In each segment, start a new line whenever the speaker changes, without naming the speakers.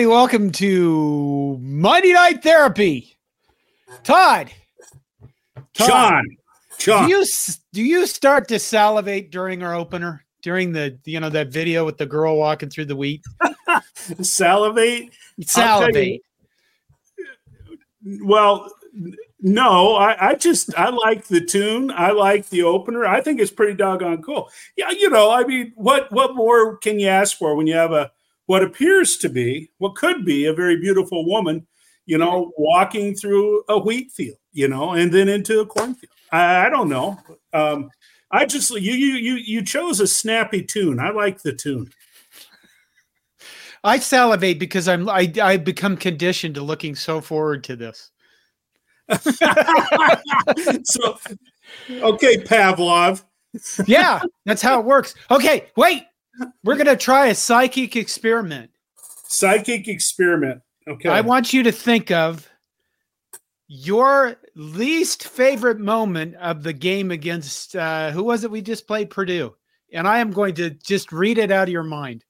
Hey, everybody, welcome to Monday Night Therapy. Todd. Todd,
John. John.
Do you do you start to salivate during our opener? During the you know that video with the girl walking through the wheat?
salivate?
Salivate.
Well, no, I, I just I like the tune. I like the opener. I think it's pretty doggone cool. Yeah, you know, I mean, what what more can you ask for when you have a what appears to be, what could be a very beautiful woman, you know, walking through a wheat field, you know, and then into a cornfield. I, I don't know. Um, I just you you you you chose a snappy tune. I like the tune.
I salivate because I'm I I become conditioned to looking so forward to this.
so, okay, Pavlov.
Yeah, that's how it works. Okay, wait. We're gonna try a psychic experiment.
Psychic experiment. Okay.
I want you to think of your least favorite moment of the game against uh, who was it we just played Purdue, and I am going to just read it out of your mind.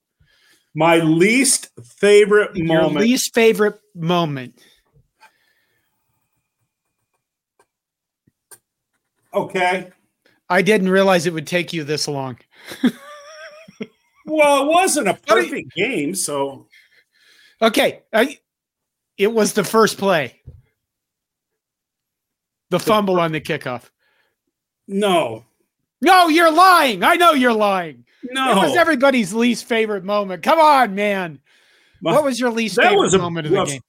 My least favorite
Your
moment.
least favorite moment.
okay.
I didn't realize it would take you this long.
Well, it wasn't a perfect game, so
Okay, I, it was the first play, the fumble on the kickoff.
no,
No, you're lying. I know you're lying.
no.
It was everybody's least favorite moment. Come on, man.
My-
what was your least
that
favorite
was a
moment of the game?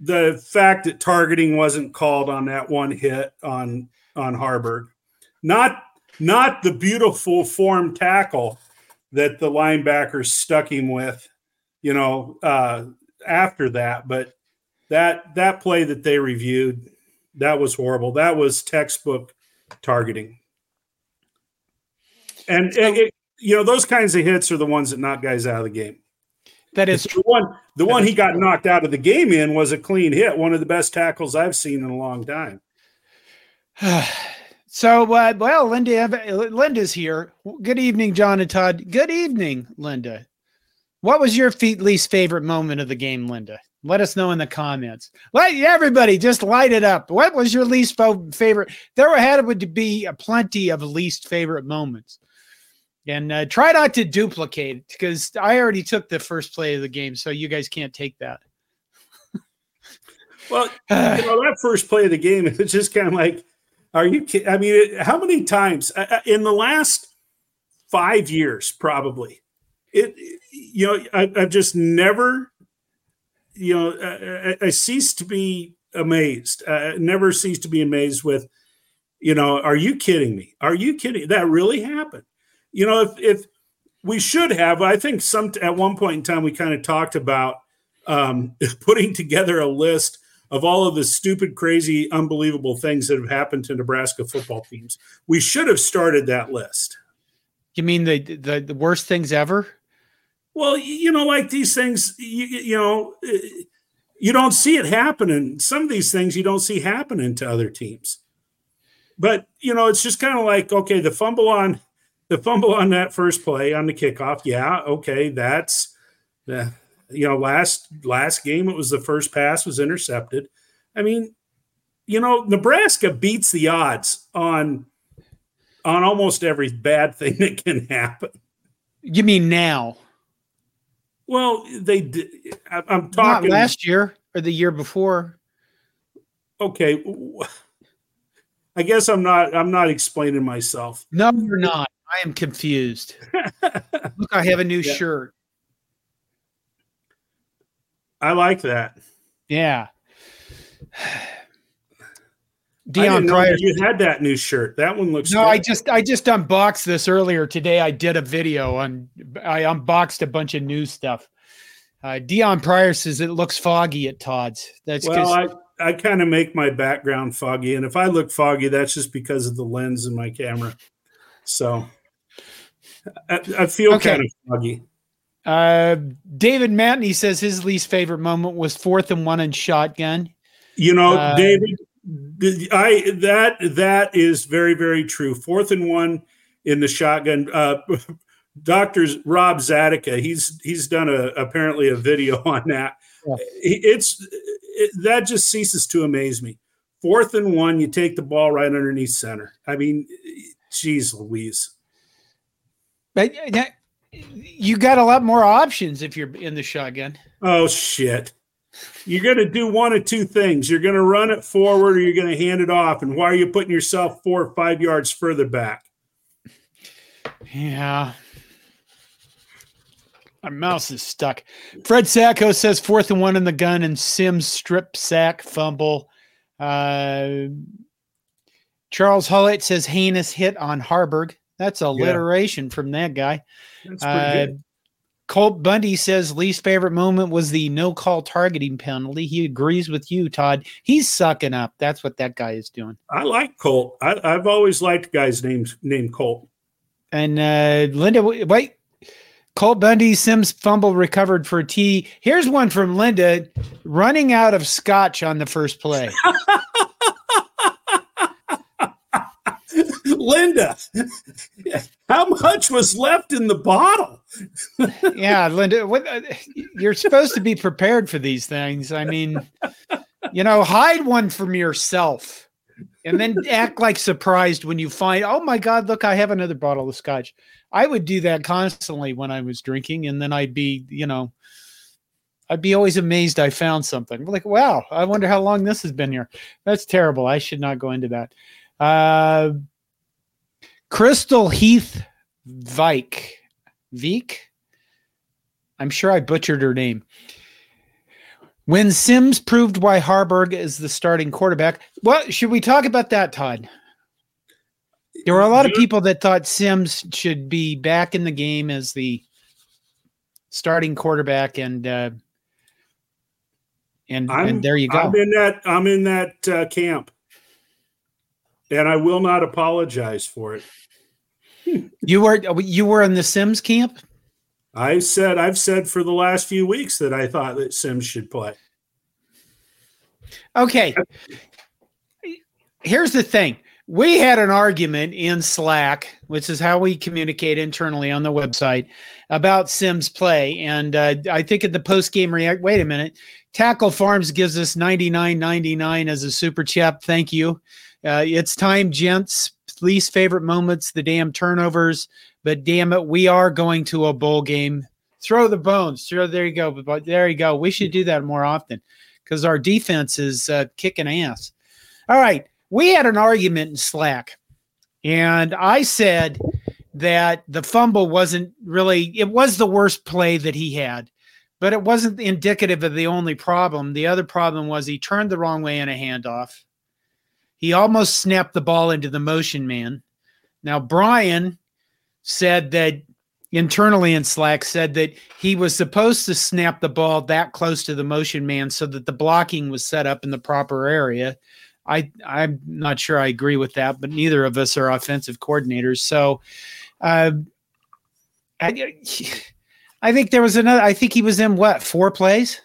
the fact that targeting wasn't called on that one hit on on Haarberg, not not the beautiful form tackle that the linebacker stuck him with, you know, uh, after that, but that that play that they reviewed, that was horrible. That was textbook targeting, and it- it- you know those kinds of hits are the ones that knock guys out of the game.
That is
The one, the one he got knocked out of the game in was a clean hit. One of the best tackles I've seen in a long time.
so. Uh, well, Linda, Linda's here. Good evening, John and Todd. Good evening, Linda. What was your least favorite moment of the game, Linda? Let us know in the comments. Let everybody just light it up. What was your least fo- favorite? There had to be a plenty of least favorite moments, and uh, try not to duplicate it because I already took the first play of the game, so you guys can't take that.
Well, you know that first play of the game, it's just kind of like, are you kidding? I mean, how many times uh, uh, in the last five years, probably, it, you know, I, I've just never, you know, I, I, I cease to be amazed. Uh, never cease to be amazed with, you know, are you kidding me? Are you kidding? That really happened. You know, if if we should have, I think some at one point in time we kind of talked about um, putting together a list of all of the stupid, crazy, unbelievable things that have happened to Nebraska football teams. We should have started that list.
You mean the, the the worst things ever?
Well, you know, like these things, you, you know, eh, you don't see it happening. Some of these things you don't see happening to other teams. But you know, it's just kind of like okay, the fumble on the fumble on that first play on the kickoff. Yeah, okay, that's the you know last last game it was the first pass was intercepted. I mean, you know, Nebraska beats the odds on on almost every bad thing that can happen.
You mean now?
Well, they did. I- I'm
Not
talking
last year or the year before.
Okay, I guess I'm not. I'm not explaining myself.
No, you're not. I am confused. Look, I have a new
Yeah.
shirt.
I like that.
Yeah. Dion Pryor.
you had that new shirt. That one looks.
No,
good.
I just I just unboxed this earlier today. I did a video on I unboxed a bunch of new stuff. Uh, Dion Pryor says it looks foggy at Todd's. That's
Well, I I kind of make my background foggy, and if I look foggy, that's just because of the lens in my camera. So I, I feel
Okay.
kind of foggy.
Uh, David Matney says his least favorite moment was fourth and one and shotgun.
You know,
Uh,
David, I that that is very very true. Fourth and one in the shotgun. Uh, Doctor Rob Zatechka, he's he's done a apparently a video on that. Yeah. It's it, that just ceases to amaze me. Fourth and one, you take the ball right underneath center. I mean, geez, Louise.
But you got a lot more options if you're in the shotgun.
Oh shit! You're going to do one of two things. You're going to run it forward, or you're going to hand it off. And why are you putting yourself four or five yards further back?
Yeah. My mouse is stuck. Fred Sacco says fourth and one in the gun and Sims strip sack fumble. Uh, Charles Hollett says heinous hit on Haarberg. That's alliteration yeah. from that guy. Uh, Colt Bundy says least favorite moment was the no call targeting penalty. He agrees with you, Todd. He's sucking up. That's what that guy is doing.
I like Colt. I, have always liked guys named named Colt.
And uh, Linda, wait, Colt Bundy, Sims fumble recovered for T. Here's one from Linda running out of scotch on the first play.
Linda, how much was left in the bottle?
yeah, Linda, what, uh, you're supposed to be prepared for these things. I mean, you know, hide one from yourself and then act like surprised when you find, oh my God, look, I have another bottle of scotch. I would do that constantly when I was drinking, and then I'd be, you know, I'd be always amazed I found something. Like, wow, I wonder how long this has been here. That's terrible. I should not go into that. Uh, Crystal Heath Vike. Veek? I'm sure I butchered her name. When Sims proved why Haarberg is the starting quarterback, well, should we talk about that, Todd? There were a lot of people that thought Sims should be back in the game as the starting quarterback, and uh, and and there you go.
I'm in that. I'm in that uh, camp, and I will not apologize for it.
you were you were in the Sims camp.
I said I've said for the last few weeks that I thought that Sims should play.
Okay. Here's the thing we had an argument in Slack, which is how we communicate internally on the website about Sims play. And uh, I think at the post game react, wait a minute, Tackle Farms gives us 99.99 as a super chat. Thank you. Uh, it's time, gents. Least favorite moments, the damn turnovers. But damn it, we are going to a bowl game. Throw the bones. Throw, there you go. But there you go. We should do that more often because our defense is uh, kicking ass. All right we had an argument in Slack, and I said that the fumble wasn't really, it was the worst play that he had, but it wasn't indicative of the only problem. The other problem was he turned the wrong way in a handoff. He almost snapped the ball into the motion man. Now, Brian said that internally in Slack said that he was supposed to snap the ball that close to the motion man so that the blocking was set up in the proper area. I I'm not sure I agree with that, but neither of us are offensive coordinators. So, uh, I I think there was another. I think he was in what four plays.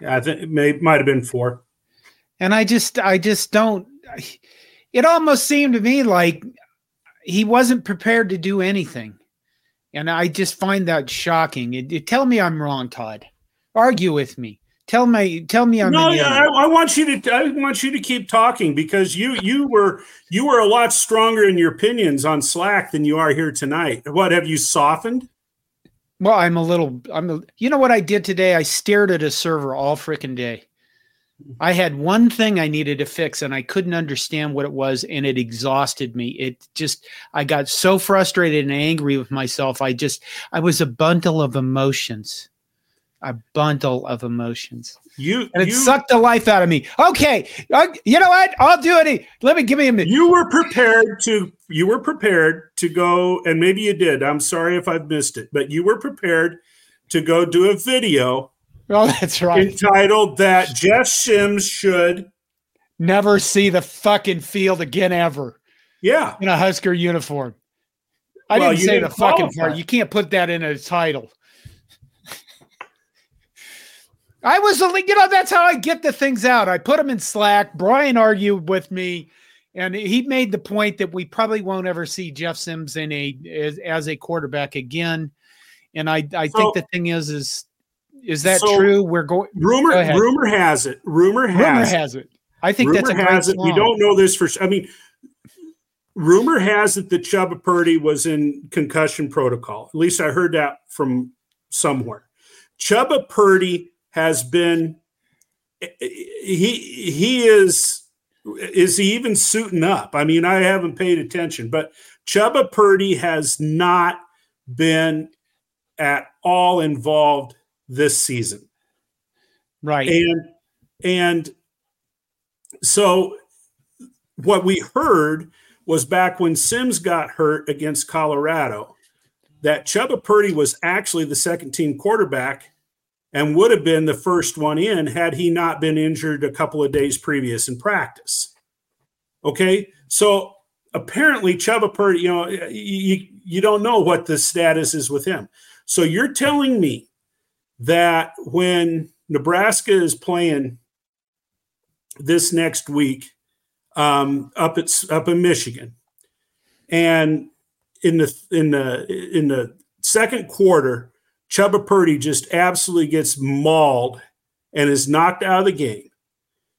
Yeah, I think it may might have been four.
And I just I just don't. It almost seemed to me like he wasn't prepared to do anything, and I just find that shocking. It, it, tell me I'm wrong, Todd. Argue with me. Tell me, tell me I'm.
No, yeah, I, I, want you to. I want you to keep talking because you you were you were a lot stronger in your opinions on Slack than you are here tonight. What have you softened?
Well, I'm a little. I'm. A, you know what I did today? I stared at a server all freaking day. I had one thing I needed to fix, and I couldn't understand what it was, and it exhausted me. It just. I got so frustrated and angry with myself. I just. I was a bundle of emotions a bundle of emotions.
You
and it
you,
sucked the life out of me. Okay, uh, you know what? I'll do it. Let me give me a minute.
You were prepared to. You were prepared to go, and maybe you did. I'm sorry if I've missed it, but you were prepared to go do a video.
Oh, that's right.
Entitled that Jeff Sims should
never see the fucking field again ever.
Yeah,
in a Husker uniform. I well, didn't say didn't the fucking part. You can't put that in a title. I was, you know, that's how I get the things out. I put them in Slack. Brian argued with me, and he made the point that we probably won't ever see Jeff Sims in a as, as a quarterback again. And I I so, think the thing is is is that so true? We're going
rumor
go
rumor has it. Rumor has
rumor has it. I think rumor that's a has it.
We don't know this for. Sure. I mean, rumor has it that Chubba Purdy was in concussion protocol. At least I heard that from somewhere. Chubba Purdy has been. He he is is he even suiting up? I mean, I haven't paid attention, but Chubba Purdy has not been at all involved this season.
Right.
And and so what we heard was back when Sims got hurt against Colorado that Chubba Purdy was actually the second team quarterback and would have been the first one in had he not been injured a couple of days previous in practice. Okay. So apparently Chubba Purdy, you know, you, you don't know what the status is with him. So you're telling me that when Nebraska is playing this next week um, up at up in Michigan, and in the in the in the second quarter, Chubba Purdy just absolutely gets mauled and is knocked out of the game.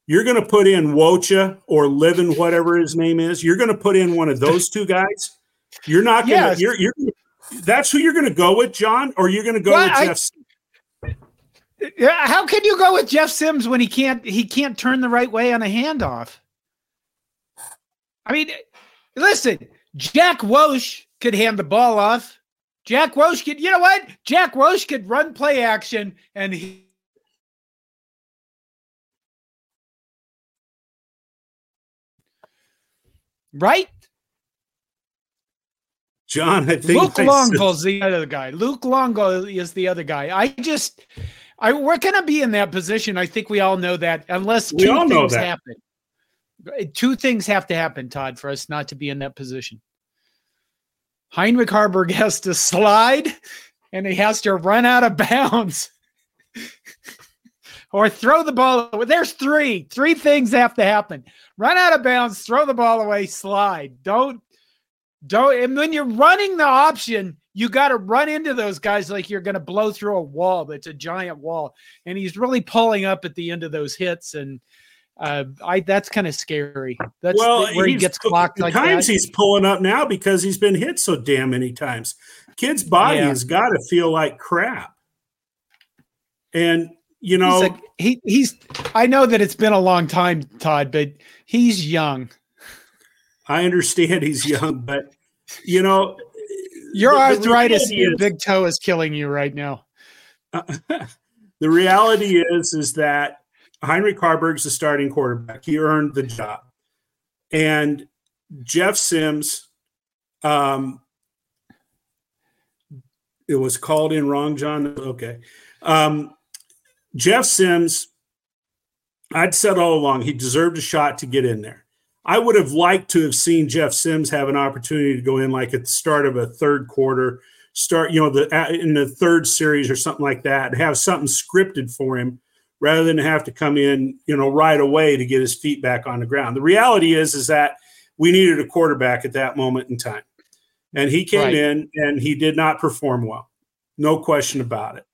You're going to put in Wocha or Livin, whatever his name is. You're going to put in one of those two guys. You're not going yes. to. You're, you're. That's who you're going to go with, John, or you're going to go well, with I, Jeff.
Yeah, how can you go with Jeff Sims when he can't he can't turn the right way on a handoff? I mean, listen, Jack Woche could hand the ball off. Jack Woche could, you know what? Jack Woche could run play action and he right?
John, I think
Luke Longo is the other guy. Luke Longo is the other guy. I just I we're gonna be in that position. I think we all know that unless
we two things
happen. Two things have to happen, Todd, for us not to be in that position. Heinrich Haarberg has to slide and he has to run out of bounds. or throw the ball. There's three. Three things have to happen. Run out of bounds, throw the ball away, slide. Don't don't and when you're running the option, you got to run into those guys like you're going to blow through a wall that's a giant wall and he's really pulling up at the end of those hits and uh, I that's kind of scary. That's well, where he gets clocked.
The like times that. he's pulling up now because he's been hit so damn many times. Kid's body yeah. has got to feel like crap. And you know,
he's, he he's. I know that it's been a long time, Todd, but he's young.
I understand he's young, but you know,
your the, arthritis, the your big toe is killing you right now.
Uh, the reality is, is that Heinrich Haarberg's the starting quarterback. He earned the job, and Jeff Sims, um, it was called in wrong, John. Okay, um, Jeff Sims. I'd said all along he deserved a shot to get in there. I would have liked to have seen Jeff Sims have an opportunity to go in like at the start of a third quarter, start, you know, the uh, in the third series or something like that, and have something scripted for him rather than have to come in, you know, right away to get his feet back on the ground. The reality is is that we needed a quarterback at that moment in time. And he came right. in and he did not perform well. No question about it.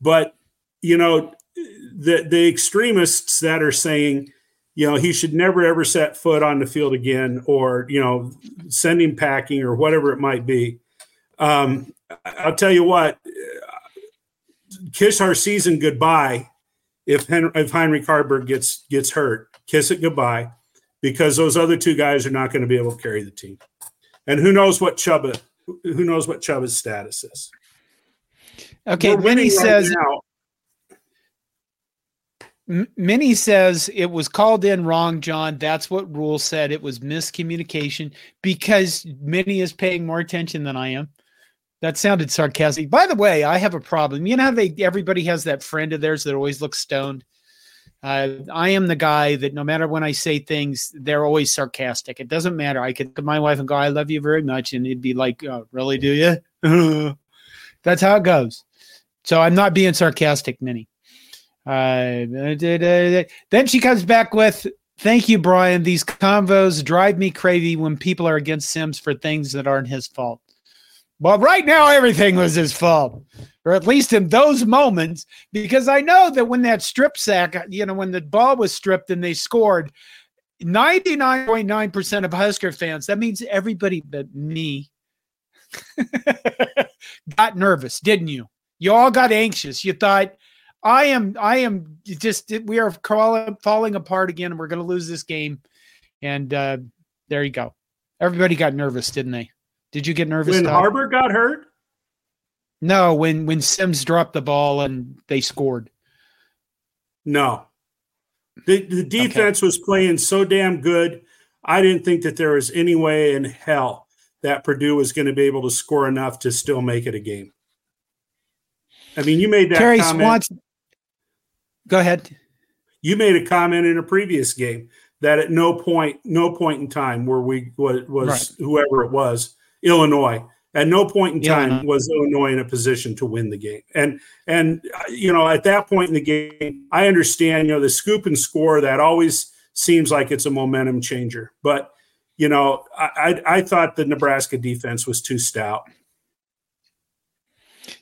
But, you know, the the extremists that are saying you know, he should never ever set foot on the field again, or you know, send him packing or whatever it might be. Um, I'll tell you what, kiss our season goodbye if Hen- if Heinrich Haarberg gets gets hurt. Kiss it goodbye because those other two guys are not going to be able to carry the team. And who knows what Chubba who knows what Chubba's status is.
Okay, Vinny right says now. Minnie says it was called in wrong, John. That's what Rhule said. It was miscommunication because Minnie is paying more attention than I am. That sounded sarcastic. By the way, I have a problem. You know how they everybody has that friend of theirs that always looks stoned. Uh, I am the guy that no matter when I say things, they're always sarcastic. It doesn't matter. I could look at my wife and go, "I love you very much," and it'd be like, oh, "Really, do you?" That's how it goes. So I'm not being sarcastic, Minnie. Uh, then she comes back with Thank you, Brian. These convos drive me crazy when people are against Sims for things that aren't his fault. Well, right now, everything was his fault, or at least in those moments, because I know that when that strip sack, you know, when the ball was stripped and they scored, 99.9% of Husker fans, that means everybody but me, got nervous, didn't you? You all got anxious. You thought, I am, I am just, we are crawling, falling apart again, and we're going to lose this game. And uh, there you go. Everybody got nervous, didn't they? Did you get nervous?
When Todd? Haarberg got hurt?
No, when when Sims dropped the ball and they scored.
No. The the defense okay. was playing so damn good. I didn't think that there was any way in hell that Purdue was going to be able to score enough to still make it a game. I mean, you made that Terry comment. Swanson.
Go ahead.
You made a comment in a previous game that at no point, no point in time where we was, was right. whoever it was Illinois. At no point in time was Illinois in a position to win the game. And and you know, at that point in the game, I understand, you know, the scoop and score that always seems like it's a momentum changer. But you know, I I, I thought the Nebraska defense was too stout.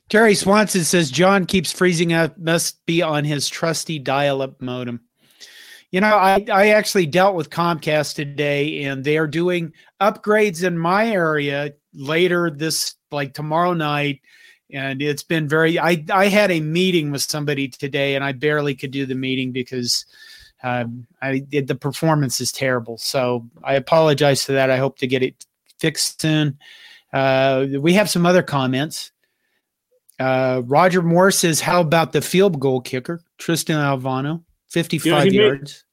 Terry Swanson says John keeps freezing up, must be on his trusty dial-up modem. You know, I, I actually dealt with Comcast today, and they are doing upgrades in my area later this, like tomorrow night. And it's been very. I I had a meeting with somebody today, and I barely could do the meeting because um, I the performance is terrible. So I apologize for that. I hope to get it fixed soon. Uh, we have some other comments. Uh, Roger Moore says, "How about the field goal kicker, Tristan Alvano?" 55 yeah, yards.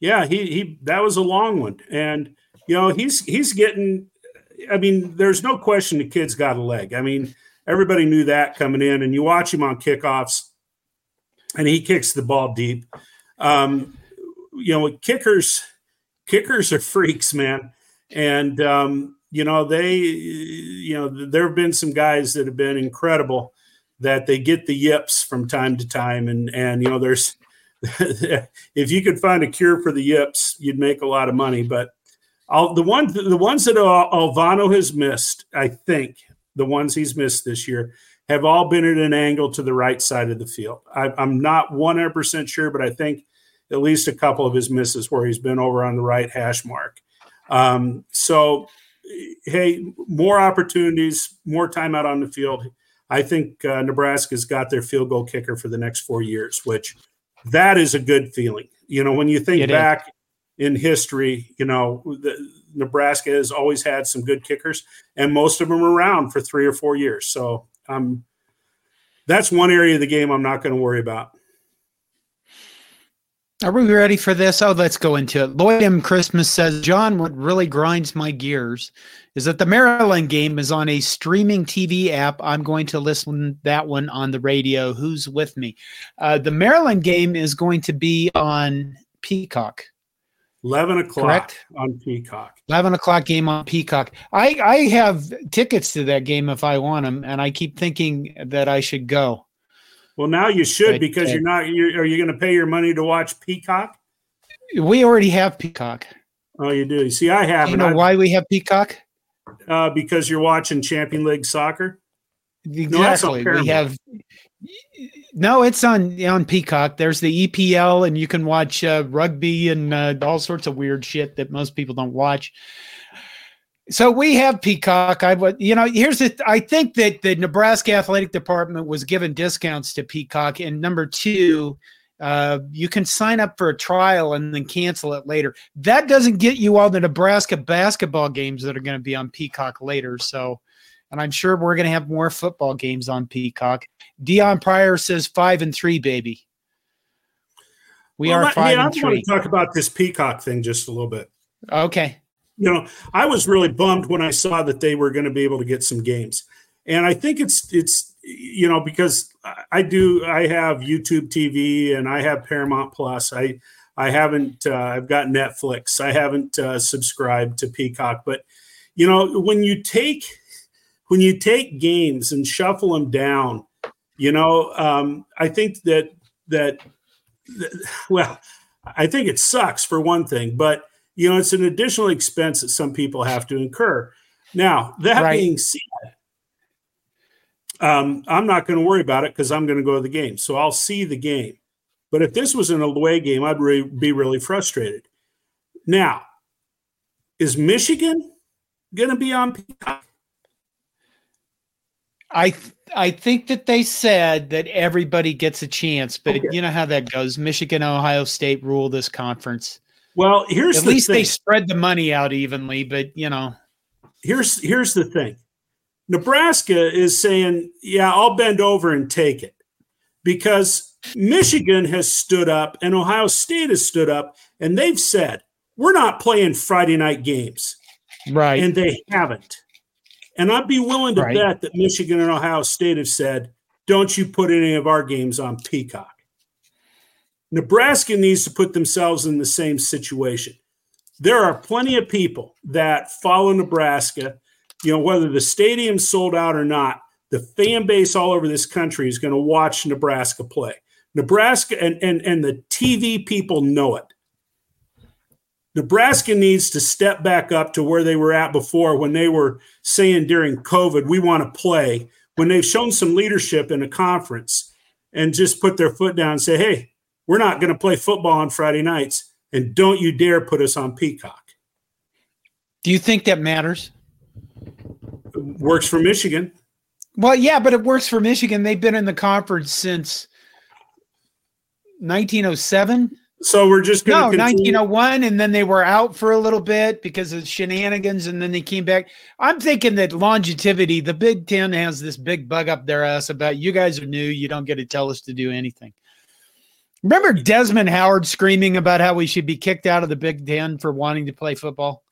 Made, yeah, he he that was a long one. And you know, he's he's getting I mean, there's no question the kid's got a leg. I mean, everybody knew that coming in, and you watch him on kickoffs, and he kicks the ball deep. Um, you know, kickers, kickers are freaks, man, and um, you know they, you know, there have been some guys that have been incredible that they get the yips from time to time, and and you know, there's if you could find a cure for the yips, you'd make a lot of money. But I'll, the one the ones that Alvano has missed, I think the ones he's missed this year have all been at an angle to the right side of the field. I, am not 100% sure, but I think at least a couple of his misses where he's been over on the right hash mark. Um, so, hey, more opportunities, more time out on the field. I think uh, Nebraska's got their field goal kicker for the next four years, which – that is a good feeling. You know, when you think it back is. in history, you know, the, Nebraska has always had some good kickers, and most of them are around for three or four years. So um, that's one area of the game I'm not going to worry about.
Are we ready for this? Oh, let's go into it. Lloyd M. Christmas says, John, what really grinds my gears is that the Maryland game is on a streaming TV app. I'm going to listen that one on the radio. Who's with me? Uh, the Maryland game is going to be on Peacock.
11 o'clock Correct? on Peacock.
11 o'clock game on Peacock. I, I have tickets to that game if I want them, and I keep thinking that I should go.
Well, now you should because you're not. You're, are you going to pay your money to watch Peacock?
We already have Peacock.
Oh, you do. See, I have.
You know I, why we have Peacock?
Uh, because you're watching Champion League soccer.
Exactly. No, we have. No, it's on on Peacock. There's the EPL, and you can watch uh, rugby and uh, all sorts of weird shit that most people don't watch so we have Peacock. I would, you know, here's the. I think that the Nebraska Athletic Department was given discounts to Peacock, and number two, uh, you can sign up for a trial and then cancel it later. That doesn't get you all the Nebraska basketball games that are going to be on Peacock later. So, and I'm sure we're going to have more football games on Peacock. Dion Pryor says five and three, baby. We well, are five yeah, and I want
to talk about this Peacock thing just a little bit.
Okay
you know, I was really bummed when I saw that they were going to be able to get some games. And I think it's it's you know because I do I have YouTube TV and I have Paramount Plus. I I haven't uh, I've got Netflix. I haven't uh, subscribed to Peacock, but you know when you take when you take games and shuffle them down, you know um, I think that that well I think it sucks for one thing, but you know, it's an additional expense that some people have to incur. Now, that right. being said, um, I'm not going to worry about it because I'm going to go to the game. So I'll see the game. But if this was an away game, I'd re- be really frustrated. Now, is Michigan going to be on Peacock?
I th- I think that they said that everybody gets a chance, but okay. you know how that goes. Michigan, Ohio State rule this conference.
Well, here's
at the least thing. they spread the money out evenly, but you know.
Here's here's the thing. Nebraska is saying, "Yeah, I'll bend over and take it." Because Michigan has stood up and Ohio State has stood up and they've said, "We're not playing Friday night games."
Right.
And they haven't. And I'd be willing to right. bet that Michigan and Ohio State have said, don't you put any of our games on Peacock. Nebraska needs to put themselves in the same situation. There are plenty of people that follow Nebraska, you know, whether the stadium's sold out or not, the fan base all over this country is going to watch Nebraska play. Nebraska and, and, and the TV people know it. Nebraska needs to step back up to where they were at before when they were saying during COVID, we want to play, when they've shown some leadership in a conference and just put their foot down and say, hey, we're not going to play football on Friday nights. And don't you dare put us on Peacock.
Do you think that matters?
works for Michigan.
Well, yeah, but it works for Michigan. They've been in the conference since 1907.
So we're just
going to no 1901, and then they were out for a little bit because of shenanigans, and then they came back. I'm thinking that longevity, the Big Ten has this big bug up their ass about you guys are new, you don't get to tell us to do anything. Remember Desmond Howard screaming about how we should be kicked out of the Big Ten for wanting to play football?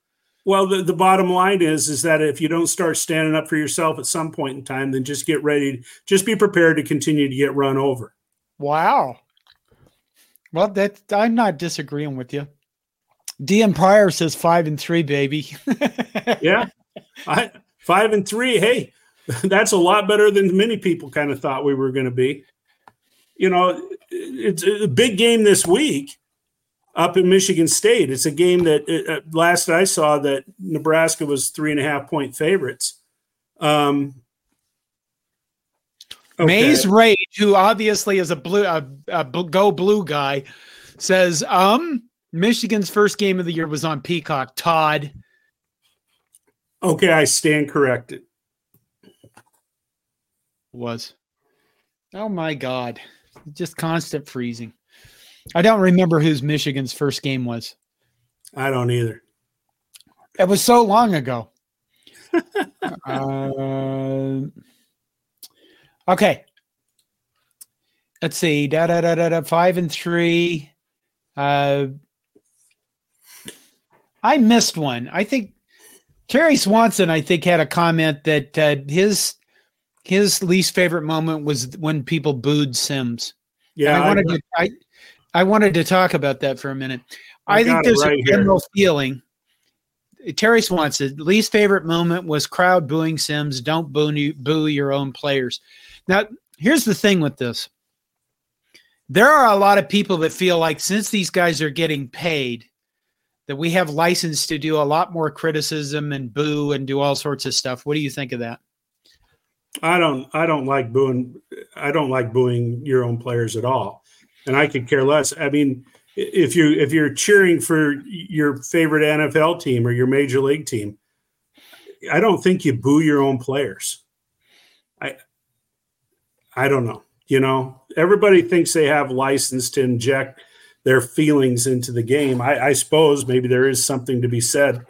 Well, the, the bottom line is is that if you don't start standing up for yourself at some point in time, then just get ready. Just be prepared to continue to get run over.
Wow. Well, that I'm not disagreeing with you. DM Pryor says five and three, baby.
yeah, I, five and three. Hey, that's a lot better than many people kind of thought we were going to be. You know, it's a big game this week up in Michigan State. It's a game that uh, last I saw that Nebraska was three and a half point favorites. Um,
Okay. Maze Rage, who obviously is a blue a, a go blue guy, says, um, Michigan's first game of the year was on Peacock. Todd.
Okay, I stand corrected.
Was. Oh my God. Just constant freezing. I don't remember whose Michigan's first game was.
I don't either.
It was so long ago. uh, Okay. Let's see. Da da da da da. Five and three. Uh, I missed one. I think Terry Swanson. I think had a comment that uh, his his least favorite moment was when people booed Sims. Yeah, and I wanted I, to. I I wanted to talk about that for a minute. I, I think there's right a general here. feeling. Terry Swanson, least favorite moment was crowd booing Sims. Don't boo, boo your own players. Now, here's the thing with this there are a lot of people that feel like since these guys are getting paid, that we have license to do a lot more criticism and boo and do all sorts of stuff. What do you think of that?
I don't I don't like booing I don't like booing your own players at all. And I could care less. I mean, if you if you're cheering for your favorite NFL team or your major league team, I don't think you boo your own players. I I don't know. You know, everybody thinks they have license to inject their feelings into the game. I, I suppose maybe there is something to be said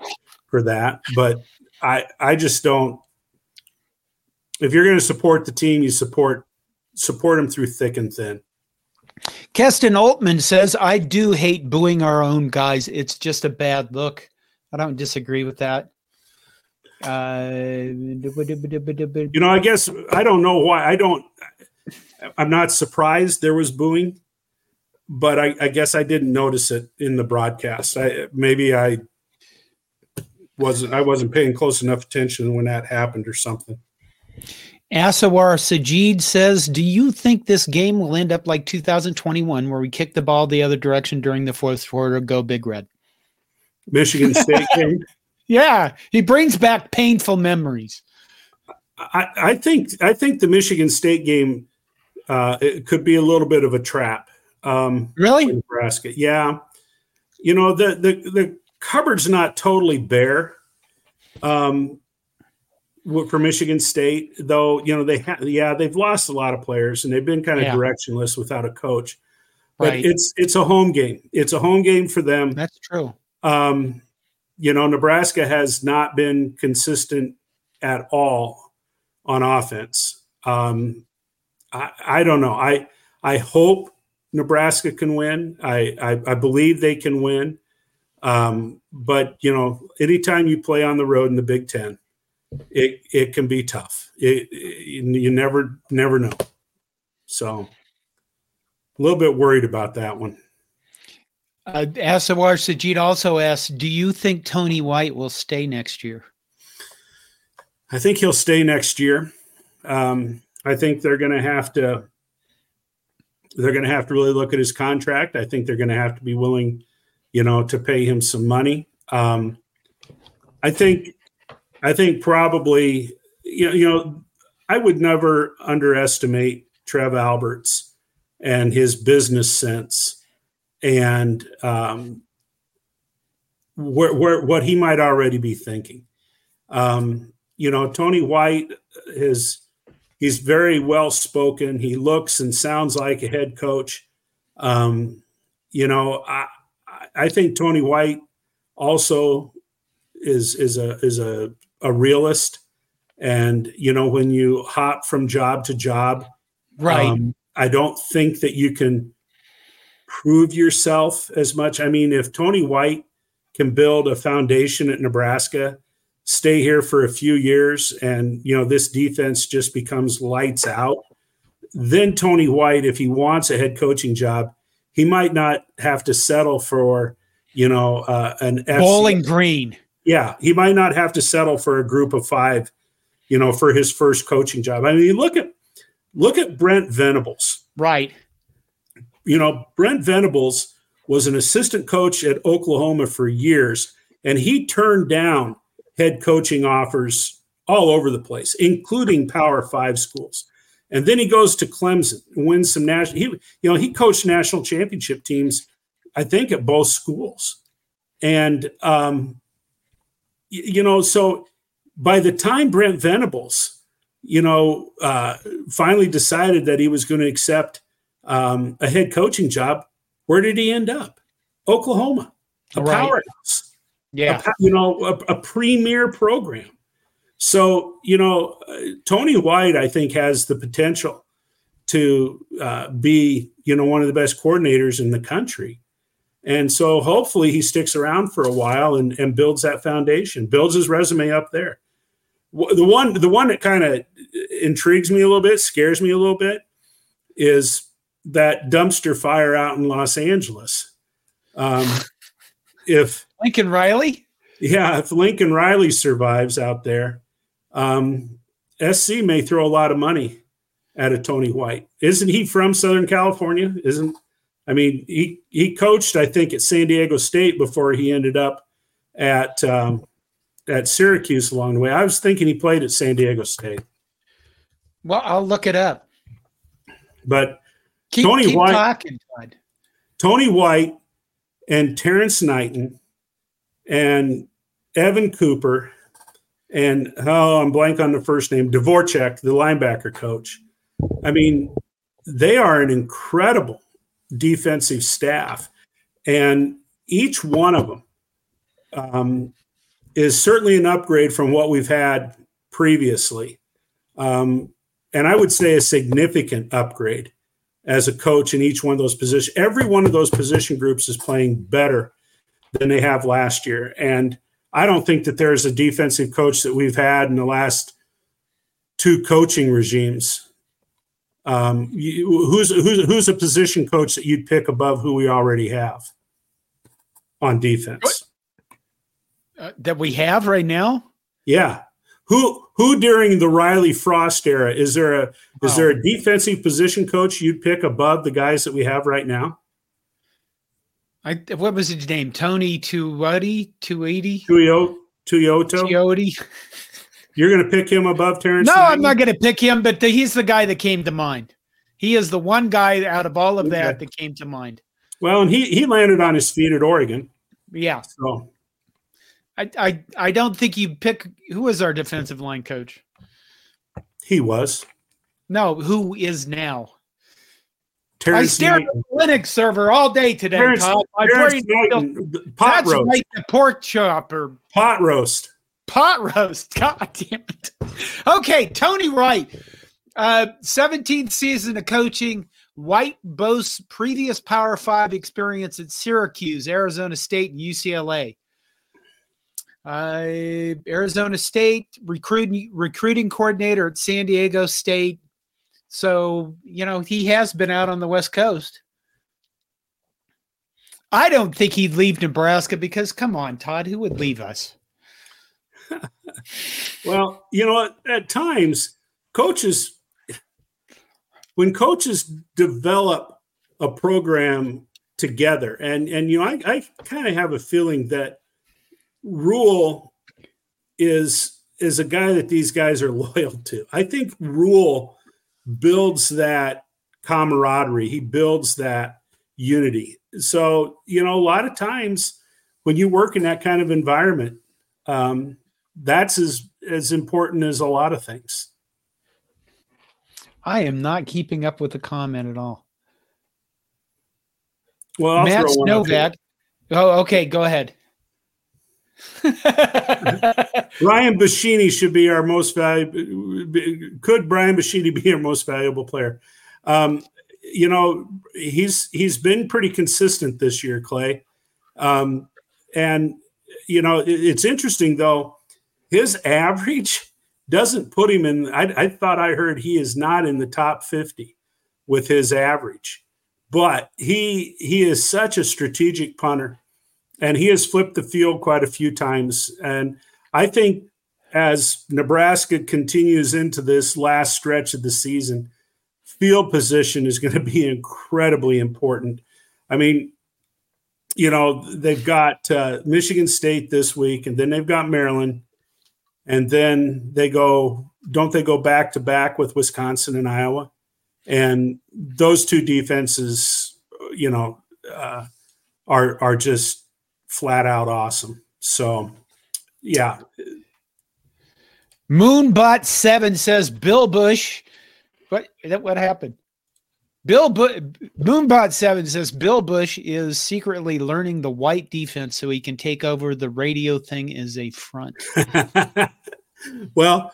for that, but I I just don't. If you're going to support the team, you support support them through thick and thin.
Keston Altman says, "I do hate booing our own guys. It's just a bad look." I don't disagree with that. Uh,
you know, I guess I don't know why. I don't. I'm not surprised there was booing, but I, I guess I didn't notice it in the broadcast. I maybe I wasn't I wasn't paying close enough attention when that happened or something.
Asawar Sajid says, Do you think this game will end up like 2021, where we kick the ball the other direction during the fourth quarter? Go Big Red.
Michigan State game.
Yeah, he brings back painful memories.
I, I think I think the Michigan State game uh, it could be a little bit of a trap. Um,
really,
Nebraska? Yeah, you know the the the cupboard's not totally bare. Um, for Michigan State, though, you know they ha- yeah they've lost a lot of players and they've been kind of yeah. directionless without a coach. But right. it's it's a home game. It's a home game for them.
That's true.
Um, you know, Nebraska has not been consistent at all on offense. Um, I, I don't know. I I hope Nebraska can win. I I, I believe they can win. Um, but you know, anytime you play on the road in the Big Ten, it it can be tough. It, it, you never never know. So a little bit worried about that one.
Uh, Asawar Sajid also asked, "Do you think Tony White will stay next year?"
I think he'll stay next year. Um, I think they're going to have to. They're going to have to really look at his contract. I think they're going to have to be willing, you know, to pay him some money. Um, I think, I think probably, you know, you know, I would never underestimate Trev Alberts and his business sense and um, where, where, what he might already be thinking. Um, you know, Tony White is he's very well spoken. He looks and sounds like a head coach. Um, you know, I I think Tony White also is is a is a a realist, and you know when you hop from job to job,
right? Um,
I don't think that you can prove yourself as much. I mean, if Tony White can build a foundation at Nebraska, stay here for a few years, and you know this defense just becomes lights out, then Tony White, if he wants a head coaching job, he might not have to settle for you know uh, an
FC. Bowling Green.
Yeah, he might not have to settle for a group of five, you know, for his first coaching job. I mean, look at look at Brent Venables.
Right
you know, Brent Venables was an assistant coach at Oklahoma for years, and he turned down head coaching offers all over the place, including Power Five schools. And then he goes to Clemson, wins some national. He, you know, he coached national championship teams, I think, at both schools. And um, you know, so by the time Brent Venables, you know, uh, finally decided that he was going to accept um, a head coaching job, where did he end up? Oklahoma, a right. powerhouse.
Yeah,
a, you know, a, a, premier program. So you know, uh, Tony White, I think, has the potential to uh, be you know one of the best coordinators in the country. And so hopefully he sticks around for a while and, and builds that foundation, builds his resume up there. The one, the one that kind of intrigues me a little bit, scares me a little bit, is that dumpster fire out in Los Angeles. Um, if
Lincoln Riley,
yeah, if Lincoln Riley survives out there, um, SC may throw a lot of money at a Tony White. Isn't he from Southern California? Isn't I mean he he coached I think at San Diego State before he ended up at um, at Syracuse along the way. I was thinking he played at San Diego State.
Well, I'll look it up.
But
Keep, Tony keep White, talking,
Tony White, and Terrence Knighton, and Evan Cooper, and oh, I'm blank on the first name, Dvorak, the linebacker coach. I mean, they are an incredible defensive staff, and each one of them um, is certainly an upgrade from what we've had previously, um, and I would say a significant upgrade as a coach in each one of those positions. Every one of those position groups is playing better than they have last year. And I don't think that there's a defensive coach that we've had in the last two coaching regimes. Um, you, who's, who's who's a position coach that you'd pick above who we already have on defense?
Uh, that we have right now?
Yeah. who who during the Riley Frost era is there a is
Oh.
there a defensive position coach you'd pick above the guys that we have right now?
I, what was his name? Tony Tuioti? Tuioti?
Tuyo Tuyoto.
Tuioti?
You're going to pick him above Terrence?
No, I'm not going to pick him, but the, he's the guy that came to mind. He is the one guy out of all of that
Okay.
that came to mind.
Well, and he he landed on his feet at Oregon.
Yeah,
So
I, I, I don't think you pick. Who was our defensive line coach?
he was.
No, who is now?
Terrence I
stared at the Linux server all day today,
Terrence, Terrence
brain still-
Knighton, the pot
That's
roast.
right, the pork chop or
Pot roast.
Pot roast. God damn it. Okay, Tony White, uh, 17th season of coaching. White boasts previous Power Five experience at Syracuse, Arizona State, and UCLA. Uh, Arizona State recruiting recruiting coordinator at San Diego State. So you know he has been out on the West Coast. I don't think he'd leave Nebraska because come on, Todd, who would leave us?
Well, you know, at, at times, coaches, when coaches develop a program together, and and you know, I, I kind of have a feeling that Rhule is is a guy that these guys are loyal to. I think Rhule builds that camaraderie. He builds that unity. So you know, a lot of times when you work in that kind of environment. Um, that's as as important as a lot of things.
I am not keeping up with the comment at all.
Well, I'll
Matt
throw one.
Novak. Oh, okay. Go ahead.
Ryan Buschini should be our most valuable. Could Brian Buschini be our most valuable player? Um, you know, he's he's been pretty consistent this year, Clay. Um, and you know, it- it's interesting though. His average doesn't put him in. I, I thought I heard he is not in the top fifty with his average, but he he is such a strategic punter, and he has flipped the field quite a few times. And I think as Nebraska continues into this last stretch of the season, field position is going to be incredibly important. I mean, you know, they've got uh, Michigan State this week, and then they've got Maryland, and then they go, don't they go back to back with Wisconsin and Iowa? And those two defenses, you know, uh, are are just flat out awesome. So, yeah,
Moonbot Seven says Bill Busch. What what happened? Bill Bu- Moonbot Seven says Bill Busch is secretly learning the white defense so he can take over. The radio thing is a front.
well,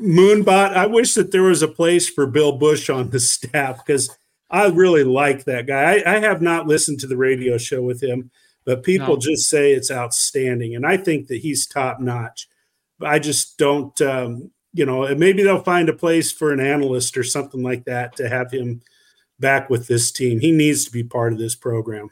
Moonbot, I wish that there was a place for Bill Busch on the staff because I really like that guy. I, I have not listened to the radio show with him, but people
No.
just say it's outstanding, and I think that he's top notch. I just don't, um, you know, and maybe they'll find a place for an analyst or something like that to have him back with this team. He needs to be part of this program.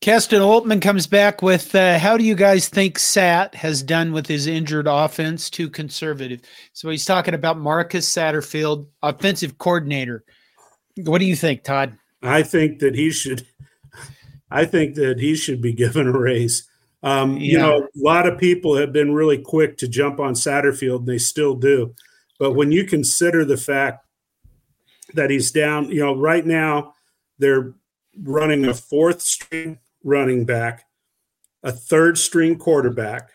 Keston Altman comes back with uh, How do you guys think Sat has done with his injured offense? Too conservative. So he's talking about Marcus Satterfield, offensive coordinator. What do you think, Todd?
I think that he should. I think that he should be given a raise. Um, You know, a lot of people have been really quick to jump on Satterfield, and they still do. But when you consider the fact that he's down, you know, right now they're running a fourth string running back, a third string quarterback.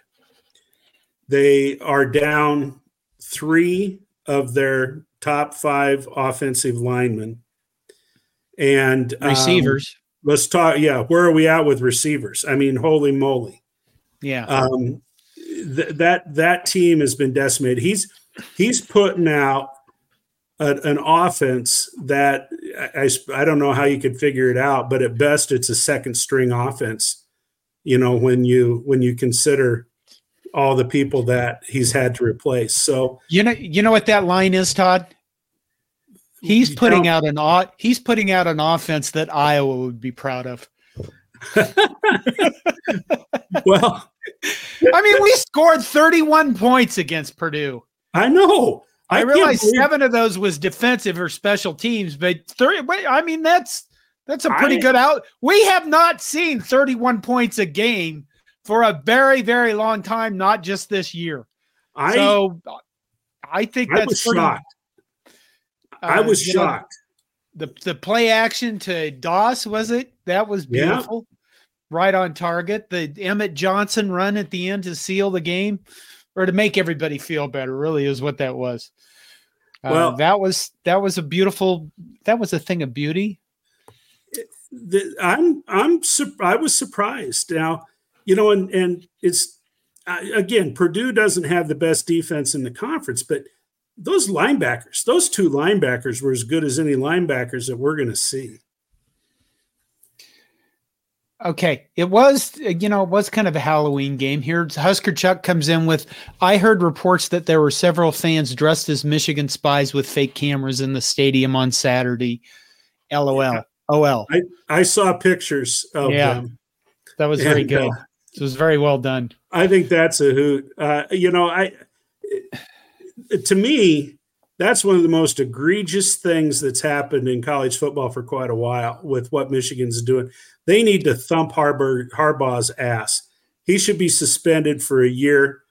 They are down three of their top five offensive linemen. And um,
Receivers.
let's talk. Yeah, where are we at with receivers? I mean, holy moly!
yeah.
Um, th- that that team has been decimated. He's he's putting out a, an offense that I, I don't know how you could figure it out, but at best it's a second string offense. You know when you when you consider all the people that he's had to replace. So
You know, you know what that line is, Todd. He's putting out an he's putting out an offense that Iowa would be proud of.
well,
I mean, we scored 31 points against Purdue.
I know.
I, I realize seven of those was defensive or special teams, but 30, I mean, that's that's a pretty I, good out. We have not seen 31 points a game for a very, very long time, not just this year. I, so I think that's
I was
pretty,
shocked. Uh, I was shocked.
Know, the the play action to Doss was it? That was beautiful. Yeah. Right on target. The Emmett Johnson run at the end to seal the game or to make everybody feel better, really is what that was. Uh, well, that was that was a beautiful that was a thing of beauty.
The, I'm I'm I was surprised. Now, you know, and and it's again, Purdue doesn't have the best defense in the conference, but those linebackers, those two linebackers were as good as any linebackers that we're going to see.
Okay, it was you know it was kind of a Halloween game here. Husker Chuck comes in with. I heard reports that there were several fans dressed as Michigan spies with fake cameras in the stadium on Saturday. LOL. Yeah. OL.
I, I saw pictures of yeah, them.
That was very and, good. Uh, it was very well done.
I think that's a hoot. Uh, you know, I to me, that's one of the most egregious things that's happened in college football for quite a while with what Michigan's doing. They need to thump Harbaugh, Harbaugh's ass. He should be suspended for a year,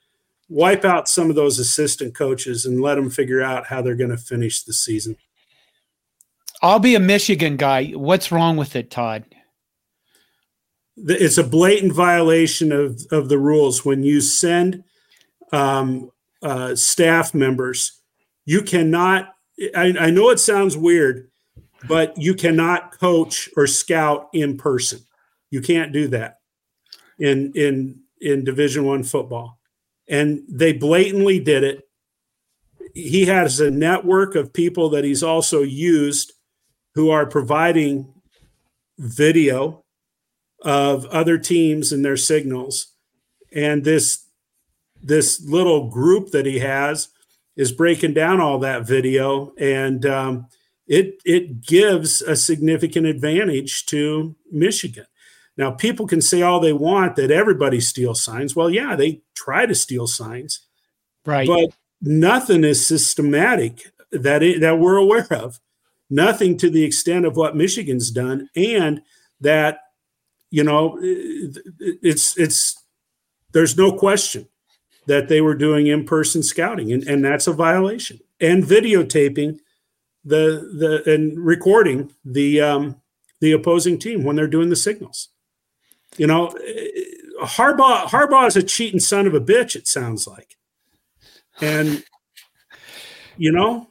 wipe out some of those assistant coaches, and let them figure out how they're going to finish the season.
I'll be a Michigan guy. What's wrong with it, Todd?
It's a blatant violation of, of the rules when you send um, uh, staff members. You cannot, I, I know it sounds weird, but you cannot coach or scout in person. You can't do that in in in Division One football, and they blatantly did it. He has a network of people that he's also used, who are providing video of other teams and their signals, and this this little group that he has is breaking down all that video and um, it it gives a significant advantage to Michigan. Now, people can say all they want that everybody steals signs. Well, yeah, they try to steal signs,
right?
But nothing is systematic that it, that we're aware of. Nothing to the extent of what Michigan's done, and that you know, it's it's there's no question that they were doing in-person scouting, and, and that's a violation. And videotaping the the and recording the um, the opposing team when they're doing the signals. You know, Harbaugh Harbaugh is a cheating son of a bitch. It sounds like, and you know.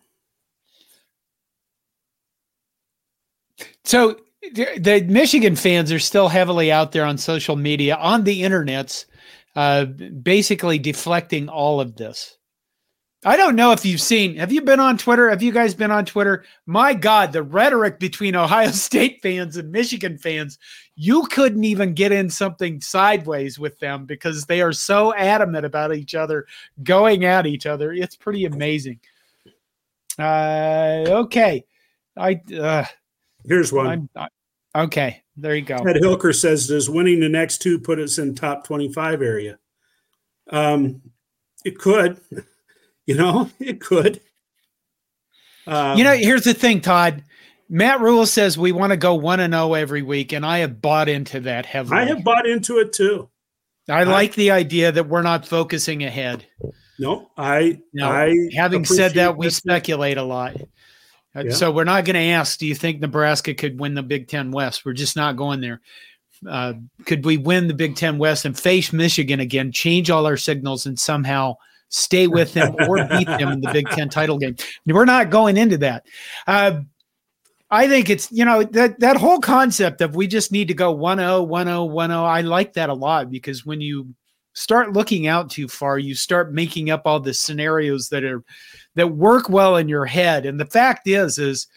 So the Michigan fans are still heavily out there on social media, on the internets, uh, basically deflecting all of this. I don't know if you've seen. Have you been on Twitter? Have you guys been on Twitter? My God, the rhetoric between Ohio State fans and Michigan fans, you couldn't even get in something sideways with them because they are so adamant about each other going at each other. It's pretty amazing. Uh, okay. I, uh,
here's one.
I, okay. There you go.
Ed Hilker says, does winning the next two put us in top 25 area? Um, it could. You know, it could.
Um, you know, here's the thing, Todd. Matt Rhule says we want to go one and zero every week, and I have bought into that heavily.
I have bought into it too.
I, I like the idea that we're not focusing ahead.
No, I. No, I
having said that, we speculate a lot. Yeah. So we're not going to ask, do you think Nebraska could win the Big Ten West? We're just not going there. Uh, could we win the Big Ten West and face Michigan again, change all our signals, and somehow stay with them or beat them in the Big Ten title game. We're not going into that. Uh, I think it's, you know, that, that whole concept of we just need to go 1 0, 1 0, 1 0. I like that a lot because when you start looking out too far, you start making up all the scenarios that are that work well in your head. And the fact is, is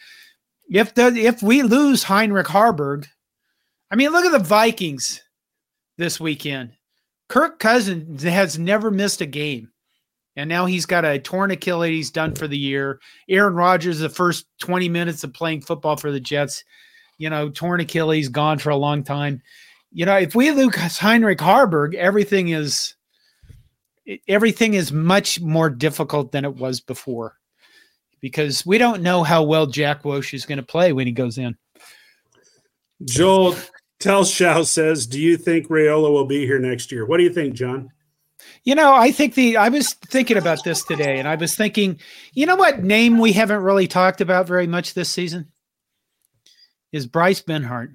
if the if we lose Heinrich Haarberg I mean, look at the Vikings this weekend. Kirk Cousins has never missed a game. And now he's got a torn Achilles done for the year. Aaron Rodgers, the first 20 minutes of playing football for the Jets, you know, torn Achilles, gone for a long time. You know, if we lose Heinrich Haarberg, everything is everything is much more difficult than it was before because we don't know how well Jack Wosh is going to play when he goes in.
Joel Telshow says, "Do you think Raiola will be here next year? What do you think, John?"
You know, I think the I was thinking about this today, and I was thinking, you know what name we haven't really talked about very much this season is Bryce Benhart.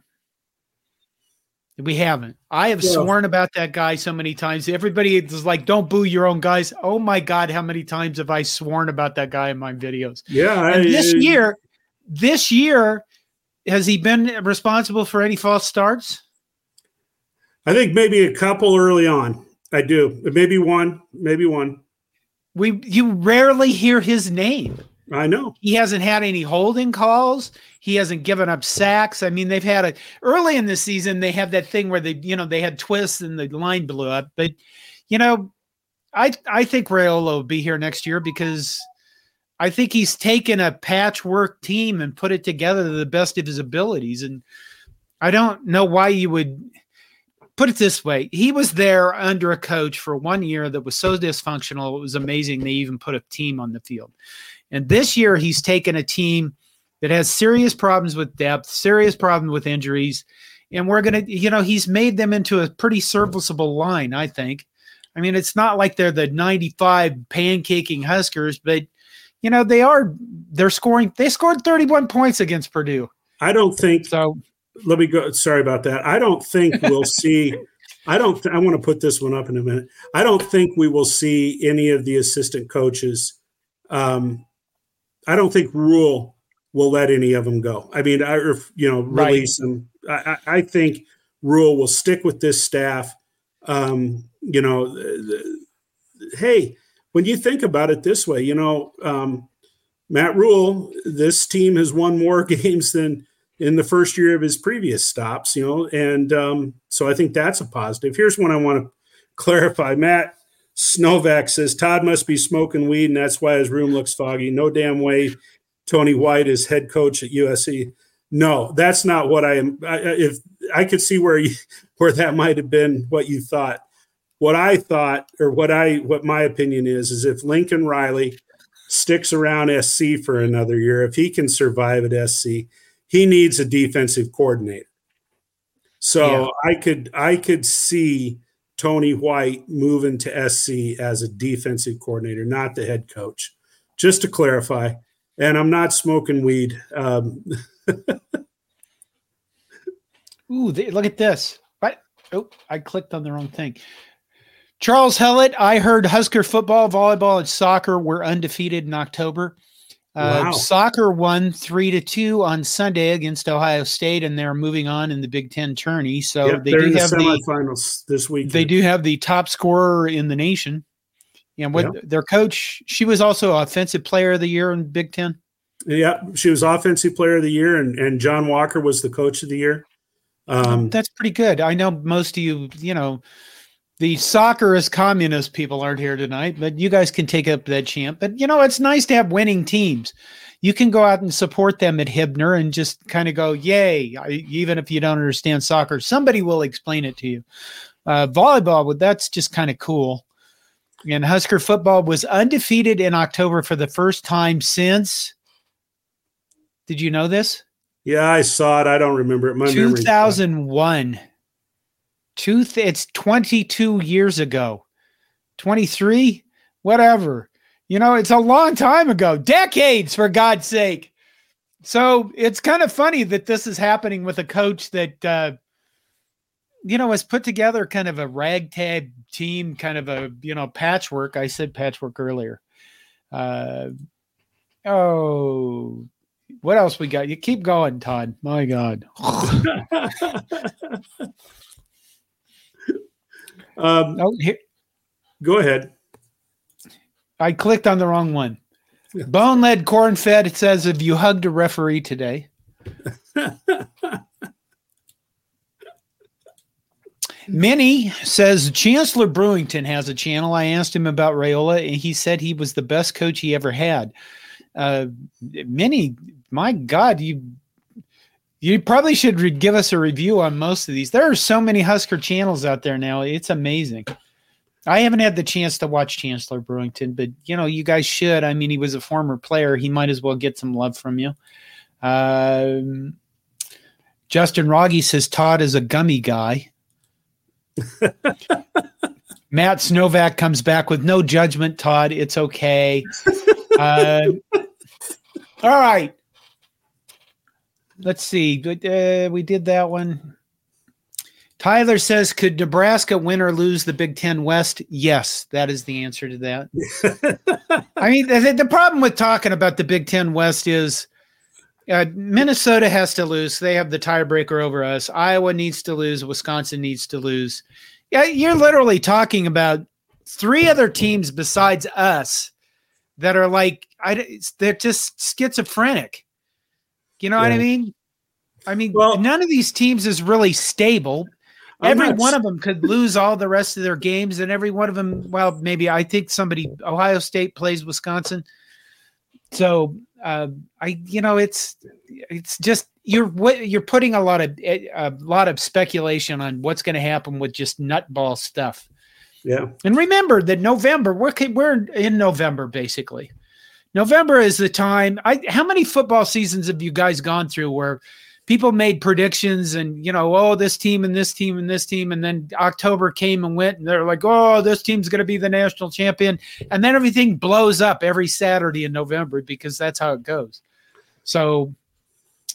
We haven't. I have yeah. sworn about that guy so many times. Everybody is like, "Don't boo your own guys." Oh my god, how many times have I sworn about that guy in my videos?
Yeah,
I, this year, this year, has he been responsible for any false starts?
I think maybe a couple early on. I do. Maybe one. Maybe one.
We you rarely hear his name.
I know.
He hasn't had any holding calls. He hasn't given up sacks. I mean, they've had a early in the season, they have that thing where they, you know, they had twists and the line blew up. But, you know, I I think Raiola will be here next year because I think he's taken a patchwork team and put it together to the best of his abilities. And I don't know why you would put it this way. He was there under a coach for one year that was so dysfunctional. It was amazing they even put a team on the field. And this year, he's taken a team that has serious problems with depth, serious problems with injuries. And we're going to, you know, he's made them into a pretty serviceable line, I think. I mean, it's not like they're the 95 pancaking Huskers, but, you know, they are, they're scoring, they scored 31 points against Purdue.
I don't think so. Let me go. Sorry about that. I don't think we'll see. I don't, th- I want to put this one up in a minute. I don't think we will see any of the assistant coaches um, I don't think Rhule will let any of them go. I mean, I you know release right. them. I, I, think Rhule will stick with this staff. Um, you know, the, the, hey, when you think about it this way, you know, um, Matt Rhule, this team has won more games than in the first year of his previous stops. You know, and um, so I think that's a positive. Here's one I want to clarify, Matt. Snovak says Todd must be smoking weed, and that's why his room looks foggy. No damn way Tony White is head coach at USC. No, that's not what I am. I, if I could see where you, where that might have been what you thought. What I thought, or what I what my opinion is, is if Lincoln Riley sticks around SC for another year, if he can survive at SC, he needs a defensive coordinator. So yeah. I could I could see Tony White moving to SC as a defensive coordinator, not the head coach. Just to clarify, and I'm not smoking weed. Um,
Ooh, they, look at this. Right. Oh, I clicked on the wrong thing. Charles Hellett, I heard Husker football, volleyball, and soccer were undefeated in October. Uh, wow. Soccer won three to two on Sunday against Ohio State, and they're moving on in the Big Ten tourney. So
yep,
they
do
the
have semifinals the, this week.
They do have the top scorer in the nation, and what yep. their coach, she was also offensive player of the year in Big Ten.
Yeah, she was offensive player of the year, and and John Walker was the coach of the year.
Um, That's pretty good. I know most of you, you know, the soccer is communist people aren't here tonight, but you guys can take up that chant. But you know, it's nice to have winning teams. You can go out and support them at Hibner and just kind of go, "Yay!" Even if you don't understand soccer, somebody will explain it to you. Uh, volleyball, well, that's just kind of cool. And Husker football was undefeated in October for the first time since. Did you know this?
Yeah, I saw it. I don't remember it.
My 2001. Two th- it's 22 years ago. 23? Whatever. You know, it's a long time ago. Decades, for God's sake. So it's kind of funny that this is happening with a coach that, uh, you know, has put together kind of a ragtag team, kind of a, you know, patchwork. I said patchwork earlier. Uh, oh, what else we got? You keep going, Todd. My God.
Um, oh, here. Go ahead.
I clicked on the wrong one. Yeah. Bone lead corn fed. It says, "Have you hugged a referee today?" Minnie says Chancellor Brewington has a channel. I asked him about Raiola, and he said he was the best coach he ever had. Uh, Minnie, my God, you You probably should re- give us a review on most of these. There are so many Husker channels out there now. It's amazing. I haven't had the chance to watch Chancellor Brewington, but you know, you guys should. I mean, he was a former player. He might as well get some love from you. Um, Justin Rogge says Todd is a gummy guy. Matt Snovak comes back with no judgment, Todd. It's okay. Uh, all right. Let's see. Uh, we did that one. Tyler says, could Nebraska win or lose the Big Ten West? Yes, that is the answer to that. I mean, the, the, problem with talking about the Big Ten West is uh, Minnesota has to lose. They have the tiebreaker over us. Iowa needs to lose. Wisconsin needs to lose. Yeah, you're literally talking about three other teams besides us that are like I, they're just schizophrenic. You know yeah. what I mean? I mean, well, none of these teams is really stable. I'm every one of them could lose all the rest of their games, and every one of them, well, maybe I think somebody Ohio State plays Wisconsin. So uh, I, you know, it's it's just you're you're putting a lot of a lot of speculation on what's going to happen with just nutball stuff.
Yeah,
and remember that November we're we're in November basically. November is the time. I how many football seasons have you guys gone through where people made predictions and you know oh this team and this team and this team and then october came and went and they're like oh this team's going to be the national champion. And then everything blows up every saturday in november because that's how it goes. So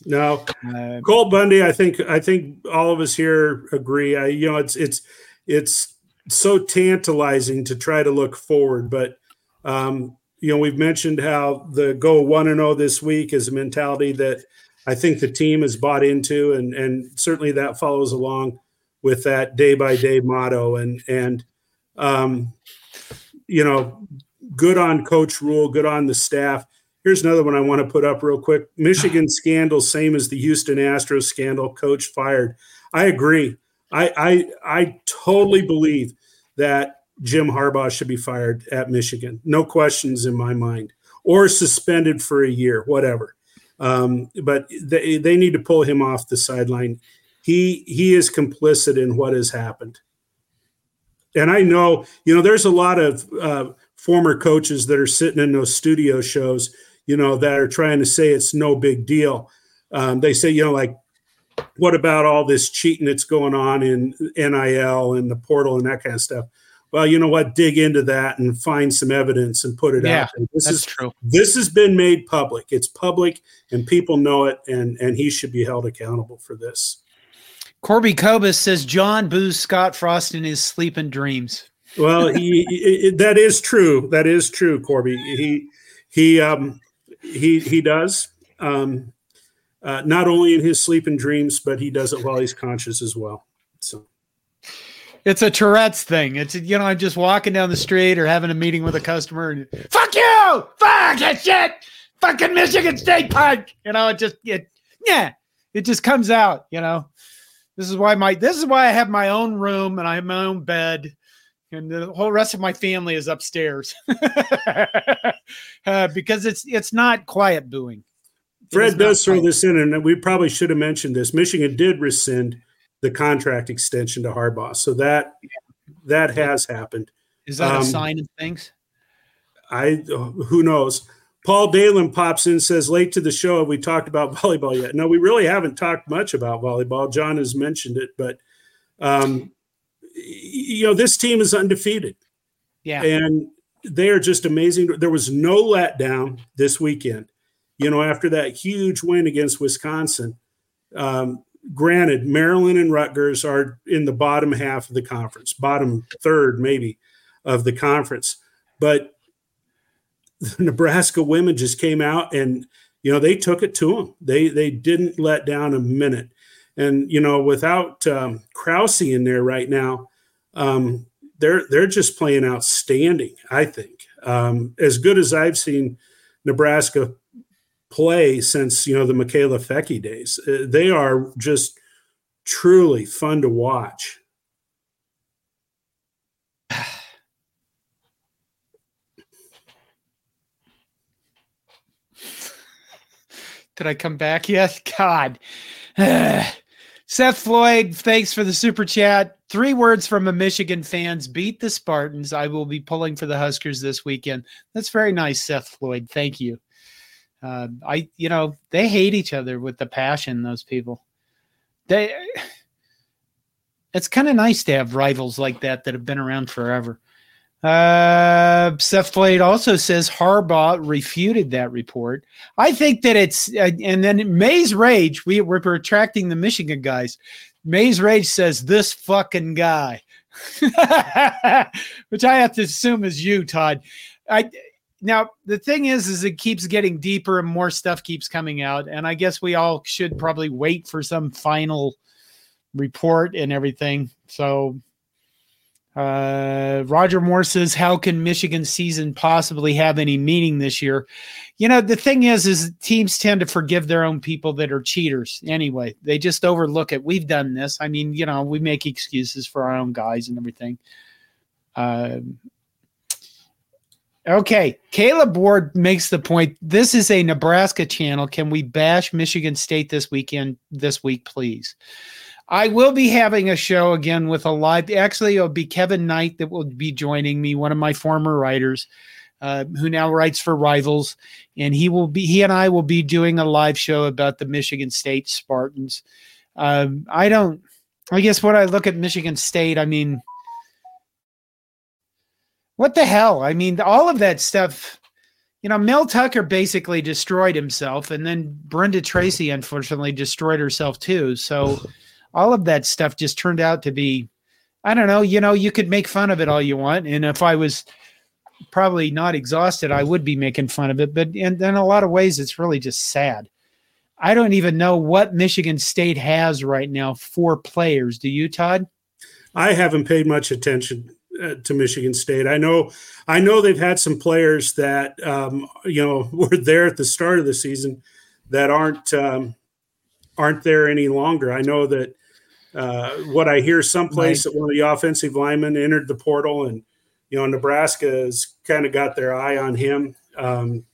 no. uh, colt bundy i think i think all of us here agree. I you know it's it's it's so tantalizing to try to look forward but um you know we've mentioned how the go 1 and 0 this week is a mentality that I think the team is bought into, and and certainly that follows along with that day by day motto. And and um, you know, good on Coach Rhule, good on the staff. Here's another one I want to put up real quick. Michigan scandal, same as the Houston Astros scandal. Coach fired. I agree. I I I totally believe that Jim Harbaugh should be fired at Michigan. No questions in my mind, or suspended for a year, whatever. Um, but they, they need to pull him off the sideline. He he is complicit in what has happened. And I know, you know, there's a lot of uh, former coaches that are sitting in those studio shows, you know, that are trying to say it's no big deal. Um, they say, you know, like, what about all this cheating that's going on in NIL and the portal and that kind of stuff? Well, you know what? Dig into that and find some evidence and put it
yeah,
out.
There. This is true.
This has been made public. It's public, and people know it, and and he should be held accountable for this.
Corby Cobus says John boos Scott Frost in his sleep and dreams.
Well, he, he, that is true. That is true, Corby. He he um he he does. Um, uh, not only in his sleep and dreams, but he does it while he's conscious as well. So
it's a Tourette's thing. It's you know, I'm just walking down the street or having a meeting with a customer and fuck you, fuck that shit, fucking Michigan State punk. You know, it just it yeah, it just comes out. You know, this is why my this is why I have my own room and I have my own bed. And the whole rest of my family is upstairs uh, because it's it's not quiet booing.
Fred does throw this in, and we probably should have mentioned this. Michigan did rescind the contract extension to Harbaugh. So that that has happened.
Is that um, a sign of things?
I who knows. Paul Dalen pops in says late to the show. Have we talked about volleyball yet? No, we really haven't talked much about volleyball. John has mentioned it, but um, you know this team is undefeated.
Yeah,
and they are just amazing. There was no letdown this weekend. You know, after that huge win against Wisconsin, um, granted, Maryland and Rutgers are in the bottom half of the conference, bottom third maybe of the conference. But the Nebraska women just came out and you know they took it to them. They they didn't let down a minute. And you know, without um, Krause in there right now, um, they're they're just playing outstanding. I think um, as good as I've seen Nebraska play since you know the Mikaela Foecke days. Uh, they are just truly fun to watch.
Did I come back Yes. God. Seth Floyd, thanks for the super chat. Three words from a Michigan fans beat the Spartans. I will be pulling for the Huskers this weekend. That's very nice, Seth Floyd. Thank you. Uh, I, you know, they hate each other with the passion, those people. They, it's kind of nice to have rivals like that that have been around forever. Uh, Seth Floyd also says Harbaugh refuted that report. I think that it's, uh, and then Mays Rage, we, we're retracting the Michigan guys. Mays Rage says, this fucking guy, which I have to assume is you, Todd. I, now the thing is is it keeps getting deeper and more stuff keeps coming out and i guess we all should probably wait for some final report and everything so uh, Roger Moore says, "How can Michigan season possibly have any meaning this year?" You know, the thing is, is teams tend to forgive their own people that are cheaters. Anyway, they just overlook it. We've done this. I mean, you know, we make excuses for our own guys and everything. Uh, okay, Caleb Ward makes the point. This is a Nebraska channel. Can we bash Michigan State this weekend? This week, please. I will be having a show again with a live. Actually, it'll be Kevin Knight that will be joining me, one of my former writers, uh, who now writes for Rivals, and he will be. He and I will be doing a live show about the Michigan State Spartans. Um, I don't. I guess when I look at Michigan State, I mean, what the hell? I mean, all of that stuff. You know, Mel Tucker basically destroyed himself, and then Brenda Tracy unfortunately destroyed herself too. So all of that stuff just turned out to be I don't know, you know, you could make fun of it all you want. And if I was probably not exhausted, I would be making fun of it. But in, in a lot of ways, it's really just sad. I don't even know what Michigan State has right now for players. Do you, Todd?
I haven't paid much attention uh, to Michigan State. I know, I know they've had some players that um, you know were there at the start of the season that aren't um, aren't there any longer. I know that uh, what I hear someplace right. that one of the offensive linemen entered the portal, and you know Nebraska has kind of got their eye on him. Um,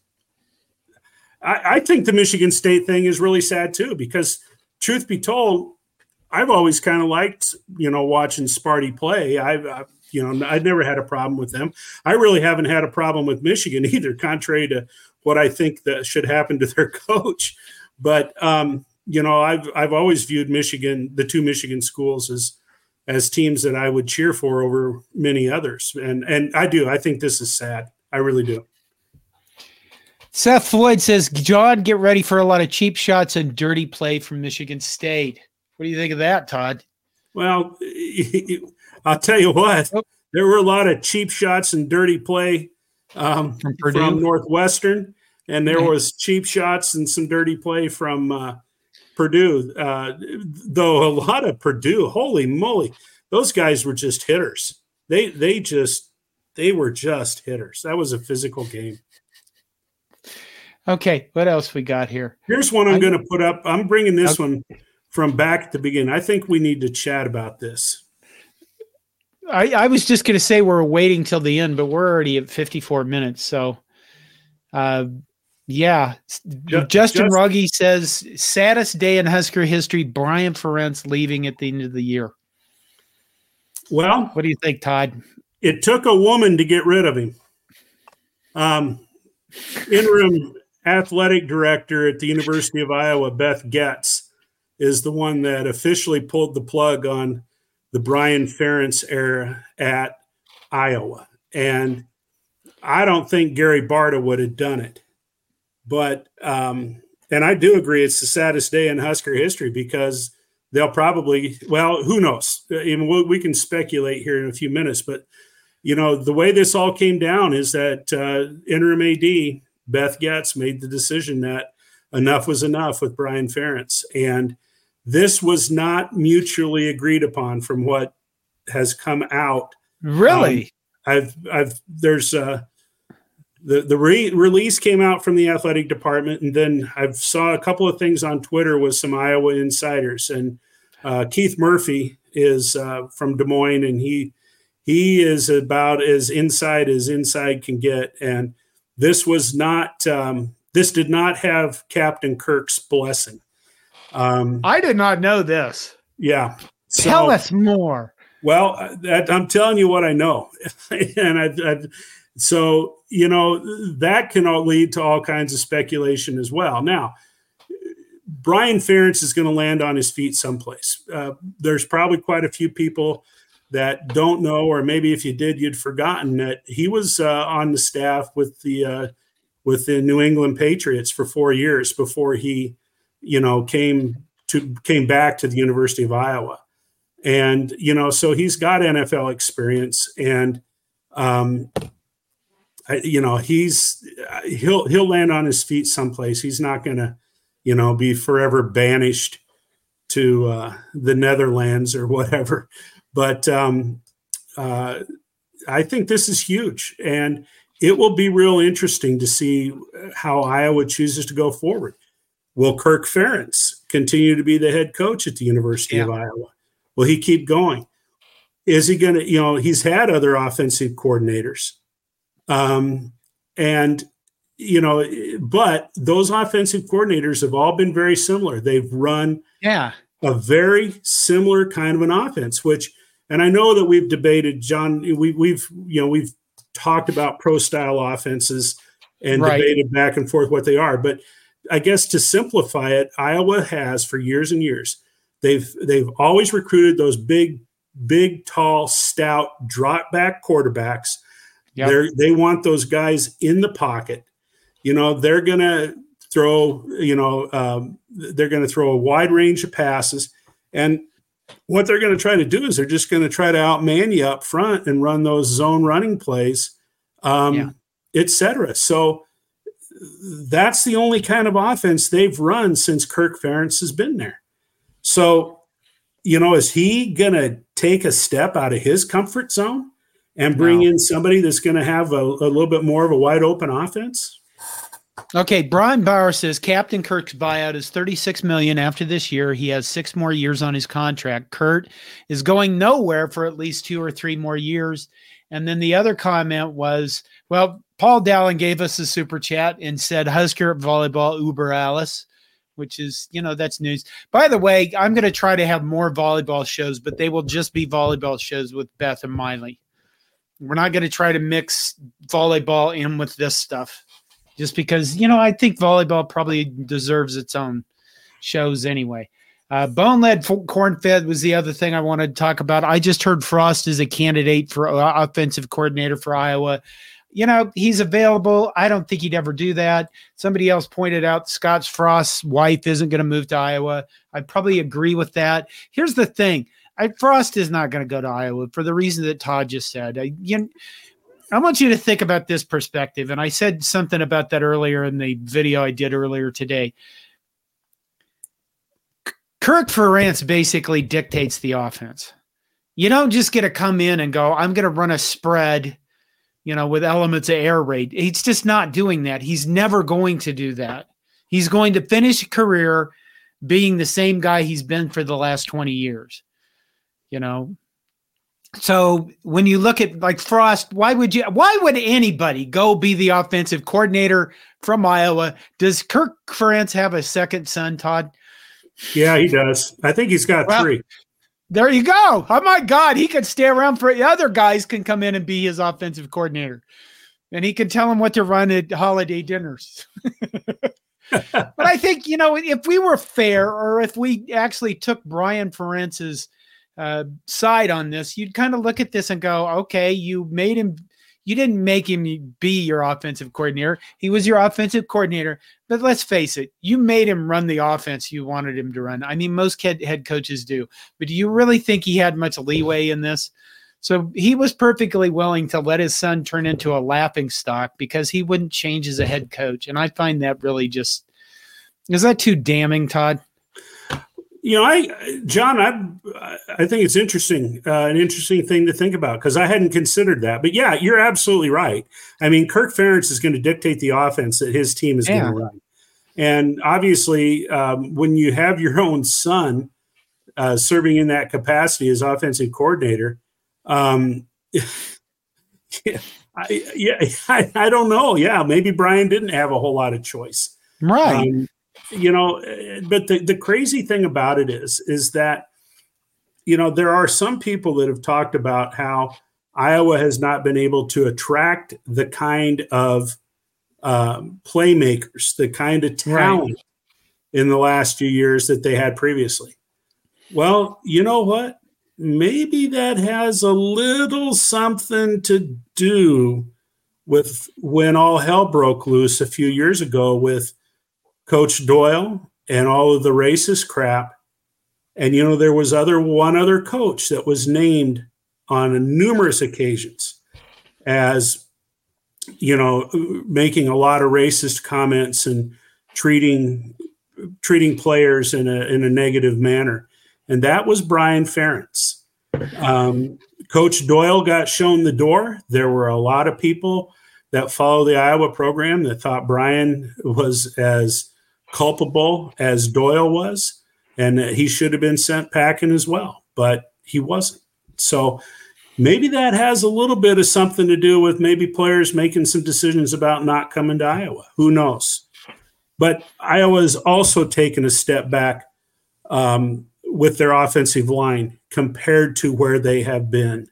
I, I, think the Michigan State thing is really sad too, because truth be told, I've always kind of liked you know watching Sparty play. I've, I've you know I've never had a problem with them. I really haven't had a problem with Michigan either, contrary to what I think that should happen to their coach. But um, you know, I've I've always viewed Michigan, the two Michigan schools, as as teams that I would cheer for over many others, and and I do. I think this is sad. I really do.
Seth Floyd says, John, get ready for a lot of cheap shots and dirty play from Michigan State. What do you think of that, Todd?
Well, I'll tell you what, oh. there were a lot of cheap shots and dirty play um, from, from, Northwestern, and there was cheap shots and some dirty play from uh, Purdue, uh, though a lot of Purdue, holy moly, those guys were just hitters. They they just they were just hitters. That was a physical game.
Okay, what else we got here?
Here's one I'm going to put up. I'm bringing this okay. one from back at the beginning. I think we need to chat about this.
I, I was just going to say we're waiting till the end, but we're already at 54 minutes. So, uh, yeah. Just, Justin just, Ruggie says saddest day in Husker history, Brian Ferentz leaving at the end of the year.
Well,
what do you think, Todd?
It took a woman to get rid of him. Um, interim athletic director at the University of Iowa, Beth Goetz, is the one that officially pulled the plug on the Brian Ferentz era at Iowa. And I don't think Gary Barta would have done it. But um, and I do agree, it's the saddest day in Husker history because they'll probably well, who knows? We can speculate here in a few minutes, but you know the way this all came down is that uh, interim AD Beth Goetz made the decision that enough was enough with Brian Ferentz, and this was not mutually agreed upon from what has come out.
Really,
um, I've I've there's uh, the the re- release came out from the athletic department, and then I saw a couple of things on Twitter with some Iowa insiders, and uh, Keith Murphy is uh, from Des Moines, and he he is about as inside as inside can get, and this was not um, this did not have Captain Kirk's blessing.
Um, I did not know this.
Yeah.
So, Tell us more.
Well, uh, that, I'm telling you what I know, and I, I, so you know that can all lead to all kinds of speculation as well. Now, Brian Ferentz is going to land on his feet someplace. Uh, there's probably quite a few people that don't know, or maybe if you did, you'd forgotten that he was uh, on the staff with the uh, with the New England Patriots for four years before he, you know, came to came back to the University of Iowa. And you know so he's got nfl experience and um you know he's he'll he'll land on his feet someplace. He's not gonna you know be forever banished to uh the netherlands or whatever. But um uh i think this is huge and it will be real interesting to see how iowa chooses to go forward will kirk ferentz continue to be the head coach at the university yeah. of iowa Will he keep going? Is he going to, you know, he's had other offensive coordinators. Um, and, you know, but those offensive coordinators have all been very similar. They've run
yeah.
a very similar kind of an offense, which, and I know that we've debated, John, we, we've, you know, we've talked about pro style offenses and right. debated back and forth what they are. But I guess to simplify it, Iowa has for years and years They've they've always recruited those big, big, tall, stout, drop back quarterbacks. Yep. They they want those guys in the pocket. You know, they're gonna throw. You know, um, they're gonna throw a wide range of passes, and what they're going to try to do is they're just going to try to outman you up front and run those zone running plays, um, yeah. etc. So that's the only kind of offense they've run since Kirk Ferentz has been there. So, you know, is he going to take a step out of his comfort zone and bring no. in somebody that's going to have a, a little bit more of a wide open offense?
Okay, Brian Bauer says Captain Kirk's buyout is 36 million after this year. He has 6 more years on his contract. Kurt is going nowhere for at least 2 or 3 more years. And then the other comment was, well, Paul Dallin gave us a super chat and said Husker volleyball uber Alice which is, you know, that's news. By the way, I'm going to try to have more volleyball shows, but they will just be volleyball shows with Beth and Miley. We're not going to try to mix volleyball in with this stuff just because, you know, I think volleyball probably deserves its own shows anyway. Uh, bone lead corn fed was the other thing I wanted to talk about. I just heard Frost is a candidate for uh, offensive coordinator for Iowa you know, he's available. I don't think he'd ever do that. Somebody else pointed out Scott Frost's wife isn't going to move to Iowa. I probably agree with that. Here's the thing I, Frost is not going to go to Iowa for the reason that Todd just said. I, you, I want you to think about this perspective. And I said something about that earlier in the video I did earlier today. Kirk Ferentz basically dictates the offense. You don't just get to come in and go, I'm going to run a spread you know, with elements of air raid. He's just not doing that. He's never going to do that. He's going to finish a career being the same guy he's been for the last 20 years. You know. So when you look at like Frost, why would you why would anybody go be the offensive coordinator from Iowa? Does Kirk Ferentz have a second son, Todd?
Yeah, he does. I think he's got well, three.
There you go. Oh my God, he could stay around for other guys can come in and be his offensive coordinator, and he can tell them what to run at holiday dinners. but I think you know if we were fair, or if we actually took Brian Ferentz's uh, side on this, you'd kind of look at this and go, okay, you made him you didn't make him be your offensive coordinator. He was your offensive coordinator. But let's face it, you made him run the offense you wanted him to run. I mean, most head coaches do. But do you really think he had much leeway in this? So he was perfectly willing to let his son turn into a laughing stock because he wouldn't change as a head coach. And I find that really just is that too damning, Todd?
You know, I, John, I, I think it's interesting, uh, an interesting thing to think about because I hadn't considered that. But yeah, you're absolutely right. I mean, Kirk Ferentz is going to dictate the offense that his team is yeah. going to run, and obviously, um, when you have your own son uh, serving in that capacity as offensive coordinator, um, yeah, I, yeah, I, I, don't know. Yeah, maybe Brian didn't have a whole lot of choice,
right? Um,
you know, but the, the crazy thing about it is, is that, you know, there are some people that have talked about how Iowa has not been able to attract the kind of um, playmakers, the kind of talent right. in the last few years that they had previously. Well, you know what? Maybe that has a little something to do with when all hell broke loose a few years ago with Coach Doyle and all of the racist crap. And you know, there was other one other coach that was named on numerous occasions as you know making a lot of racist comments and treating treating players in a in a negative manner and that was Brian Ferentz. Um, Coach Doyle got shown the door. There were a lot of people that follow the Iowa program that thought Brian was as culpable as Doyle was, and he should have been sent packing as well, but he wasn't. So maybe that has a little bit of something to do with maybe players making some decisions about not coming to Iowa. Who knows? But Iowa's also taken a step back um, with their offensive line compared to where they have been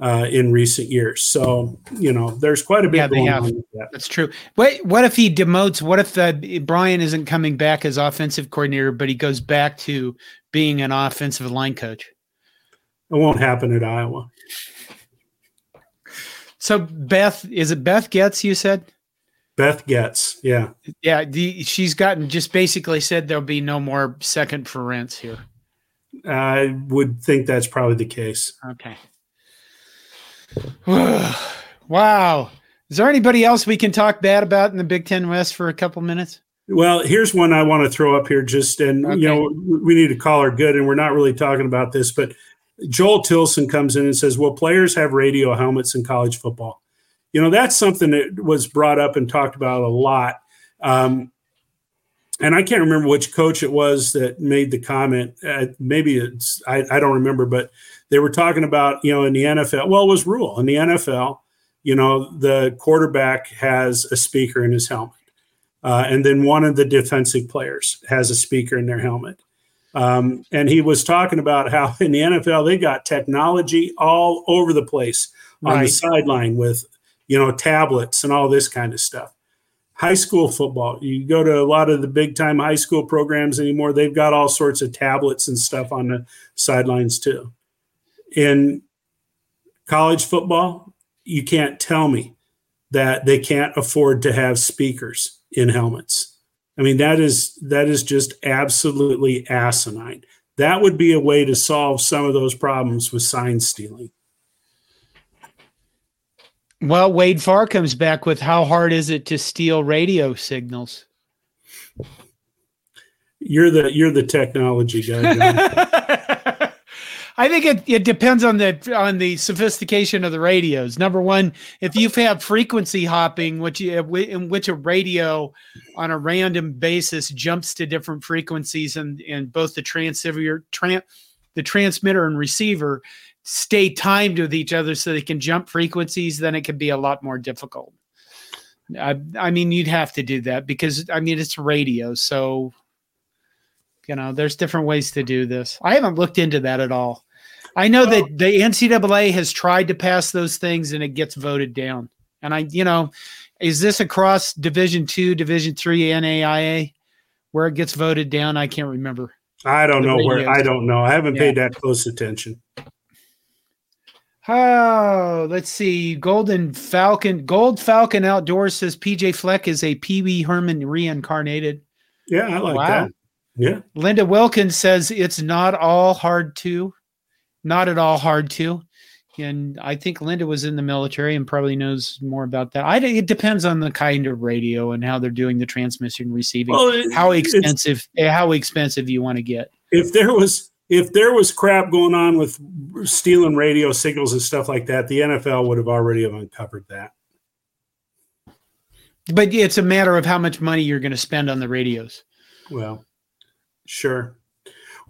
uh, in recent years. So you know, there's quite a bit yeah, going have. on.
That. That's true. Wait, what if he demotes? What if uh, Brian isn't coming back as offensive coordinator, but he goes back to being an offensive line coach?
It won't happen at Iowa.
So Beth, is it Beth Goetz? You said.
Beth Goetz, yeah,
yeah. The, she's gotten just basically said there'll be no more second Ferentz here.
I would think that's probably the case.
Okay. wow. Is there anybody else we can talk bad about in the Big Ten West for a couple minutes?
Well, here's one I want to throw up here. Just and okay. you know, we need to call her good, and we're not really talking about this, but Joel Tilson comes in and says, "Well, players have radio helmets in college football." You know, that's something that was brought up and talked about a lot. Um, and I can't remember which coach it was that made the comment. Uh, maybe it's I, I, don't remember, but they were talking about you know in the NFL. Well, it was rule in the NFL. You know, the quarterback has a speaker in his helmet, uh, and then one of the defensive players has a speaker in their helmet. Um, and he was talking about how in the NFL they got technology all over the place on right. the sideline with you know tablets and all this kind of stuff high school football. You go to a lot of the big time high school programs anymore, they've got all sorts of tablets and stuff on the sidelines too. In college football, you can't tell me that they can't afford to have speakers in helmets. I mean that is that is just absolutely asinine. That would be a way to solve some of those problems with sign stealing.
Well, Wade Farr comes back with how hard is it to steal radio signals?
You're the you're the technology guy.
I think it, it depends on the on the sophistication of the radios. Number one, if you have frequency hopping, which uh, you, in which a radio on a random basis jumps to different frequencies and in both the transceiver, tran, the transmitter and receiver, stay timed with each other so they can jump frequencies, then it can be a lot more difficult. I, I mean, you'd have to do that because I mean it's radio, so you know there's different ways to do this. I haven't looked into that at all. I know that the NCAA has tried to pass those things and it gets voted down. And I, you know, is this across Division two, Division three, NAIA, where it gets voted down? I can't remember.
I don't know where. I don't know. I haven't yeah. paid that close attention.
Oh, let's see. Golden Falcon, Gold Falcon Outdoors says PJ Fleck is a Pee Wee Herman reincarnated.
Yeah, I like wow. that. Yeah.
Linda Wilkins says it's not all hard to, not at all hard to. And I think Linda was in the military and probably knows more about that. I it depends on the kind of radio and how they're doing the transmission receiving. Well, it, how expensive how expensive you want to get.
If there was if there was crap going on with stealing radio signals and stuff like that, the NFL would have already have uncovered that.
But it's a matter of how much money you're going to spend on the radios.
Well, sure.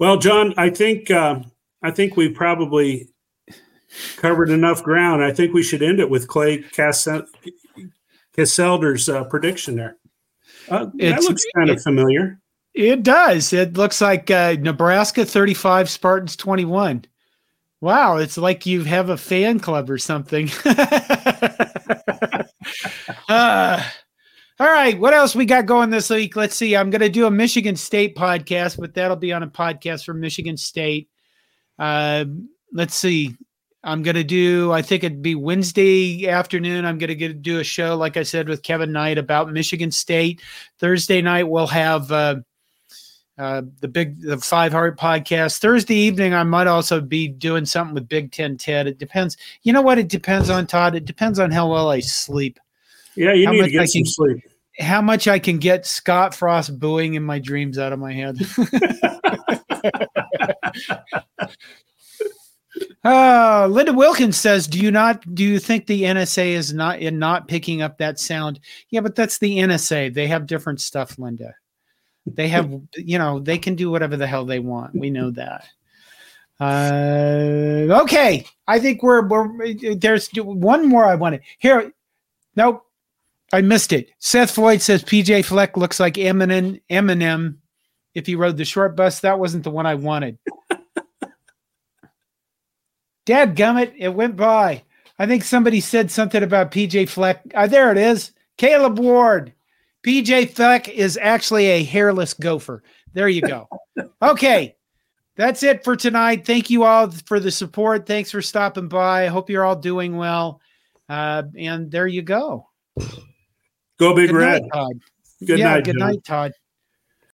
Well, John, I think uh, I think we probably covered enough ground. I think we should end it with Clay Casselder's uh, prediction there. Uh, that looks kind of familiar
It does. It looks like uh, Nebraska 35, Spartans 21. Wow, it's like you have a fan club or something. uh, all right, what else we got going this week? Let's see. I'm going to do a Michigan State podcast, but that'll be on a podcast from Michigan State. Uh, let's see. I'm going to do, I think it'd be Wednesday afternoon. I'm going to do a show, like I said, with Kevin Knight about Michigan State. Thursday night, we'll have uh, uh, the big, the Five Heart podcast. Thursday evening, I might also be doing something with Big Ten Ted. It depends. You know what? It depends on, Todd. It depends on how well I sleep.
Yeah, you how need to get I some can, sleep.
How much I can get Scott Frost booing in my dreams out of my head. Uh, Linda Wilkins says, "Do you not? Do you think the NSA is not in not picking up that sound? Yeah, but that's the NSA. They have different stuff, Linda. They have, you know, they can do whatever the hell they want. We know that. Uh, okay, I think we're we're there's one more I wanted here. Nope, I missed it. Seth Floyd says PJ Fleck looks like Eminem. Eminem, if he rode the short bus, that wasn't the one I wanted. Dad gummit, it went by. I think somebody said something about PJ Fleck. Uh, there it is. Caleb Ward. PJ Fleck is actually a hairless gopher. There you go. okay. That's it for tonight. Thank you all for the support. Thanks for stopping by. I hope you're all doing well. Uh, and there you go.
Go Big good Red.
Night, Todd. Good yeah, night. Good night, Todd.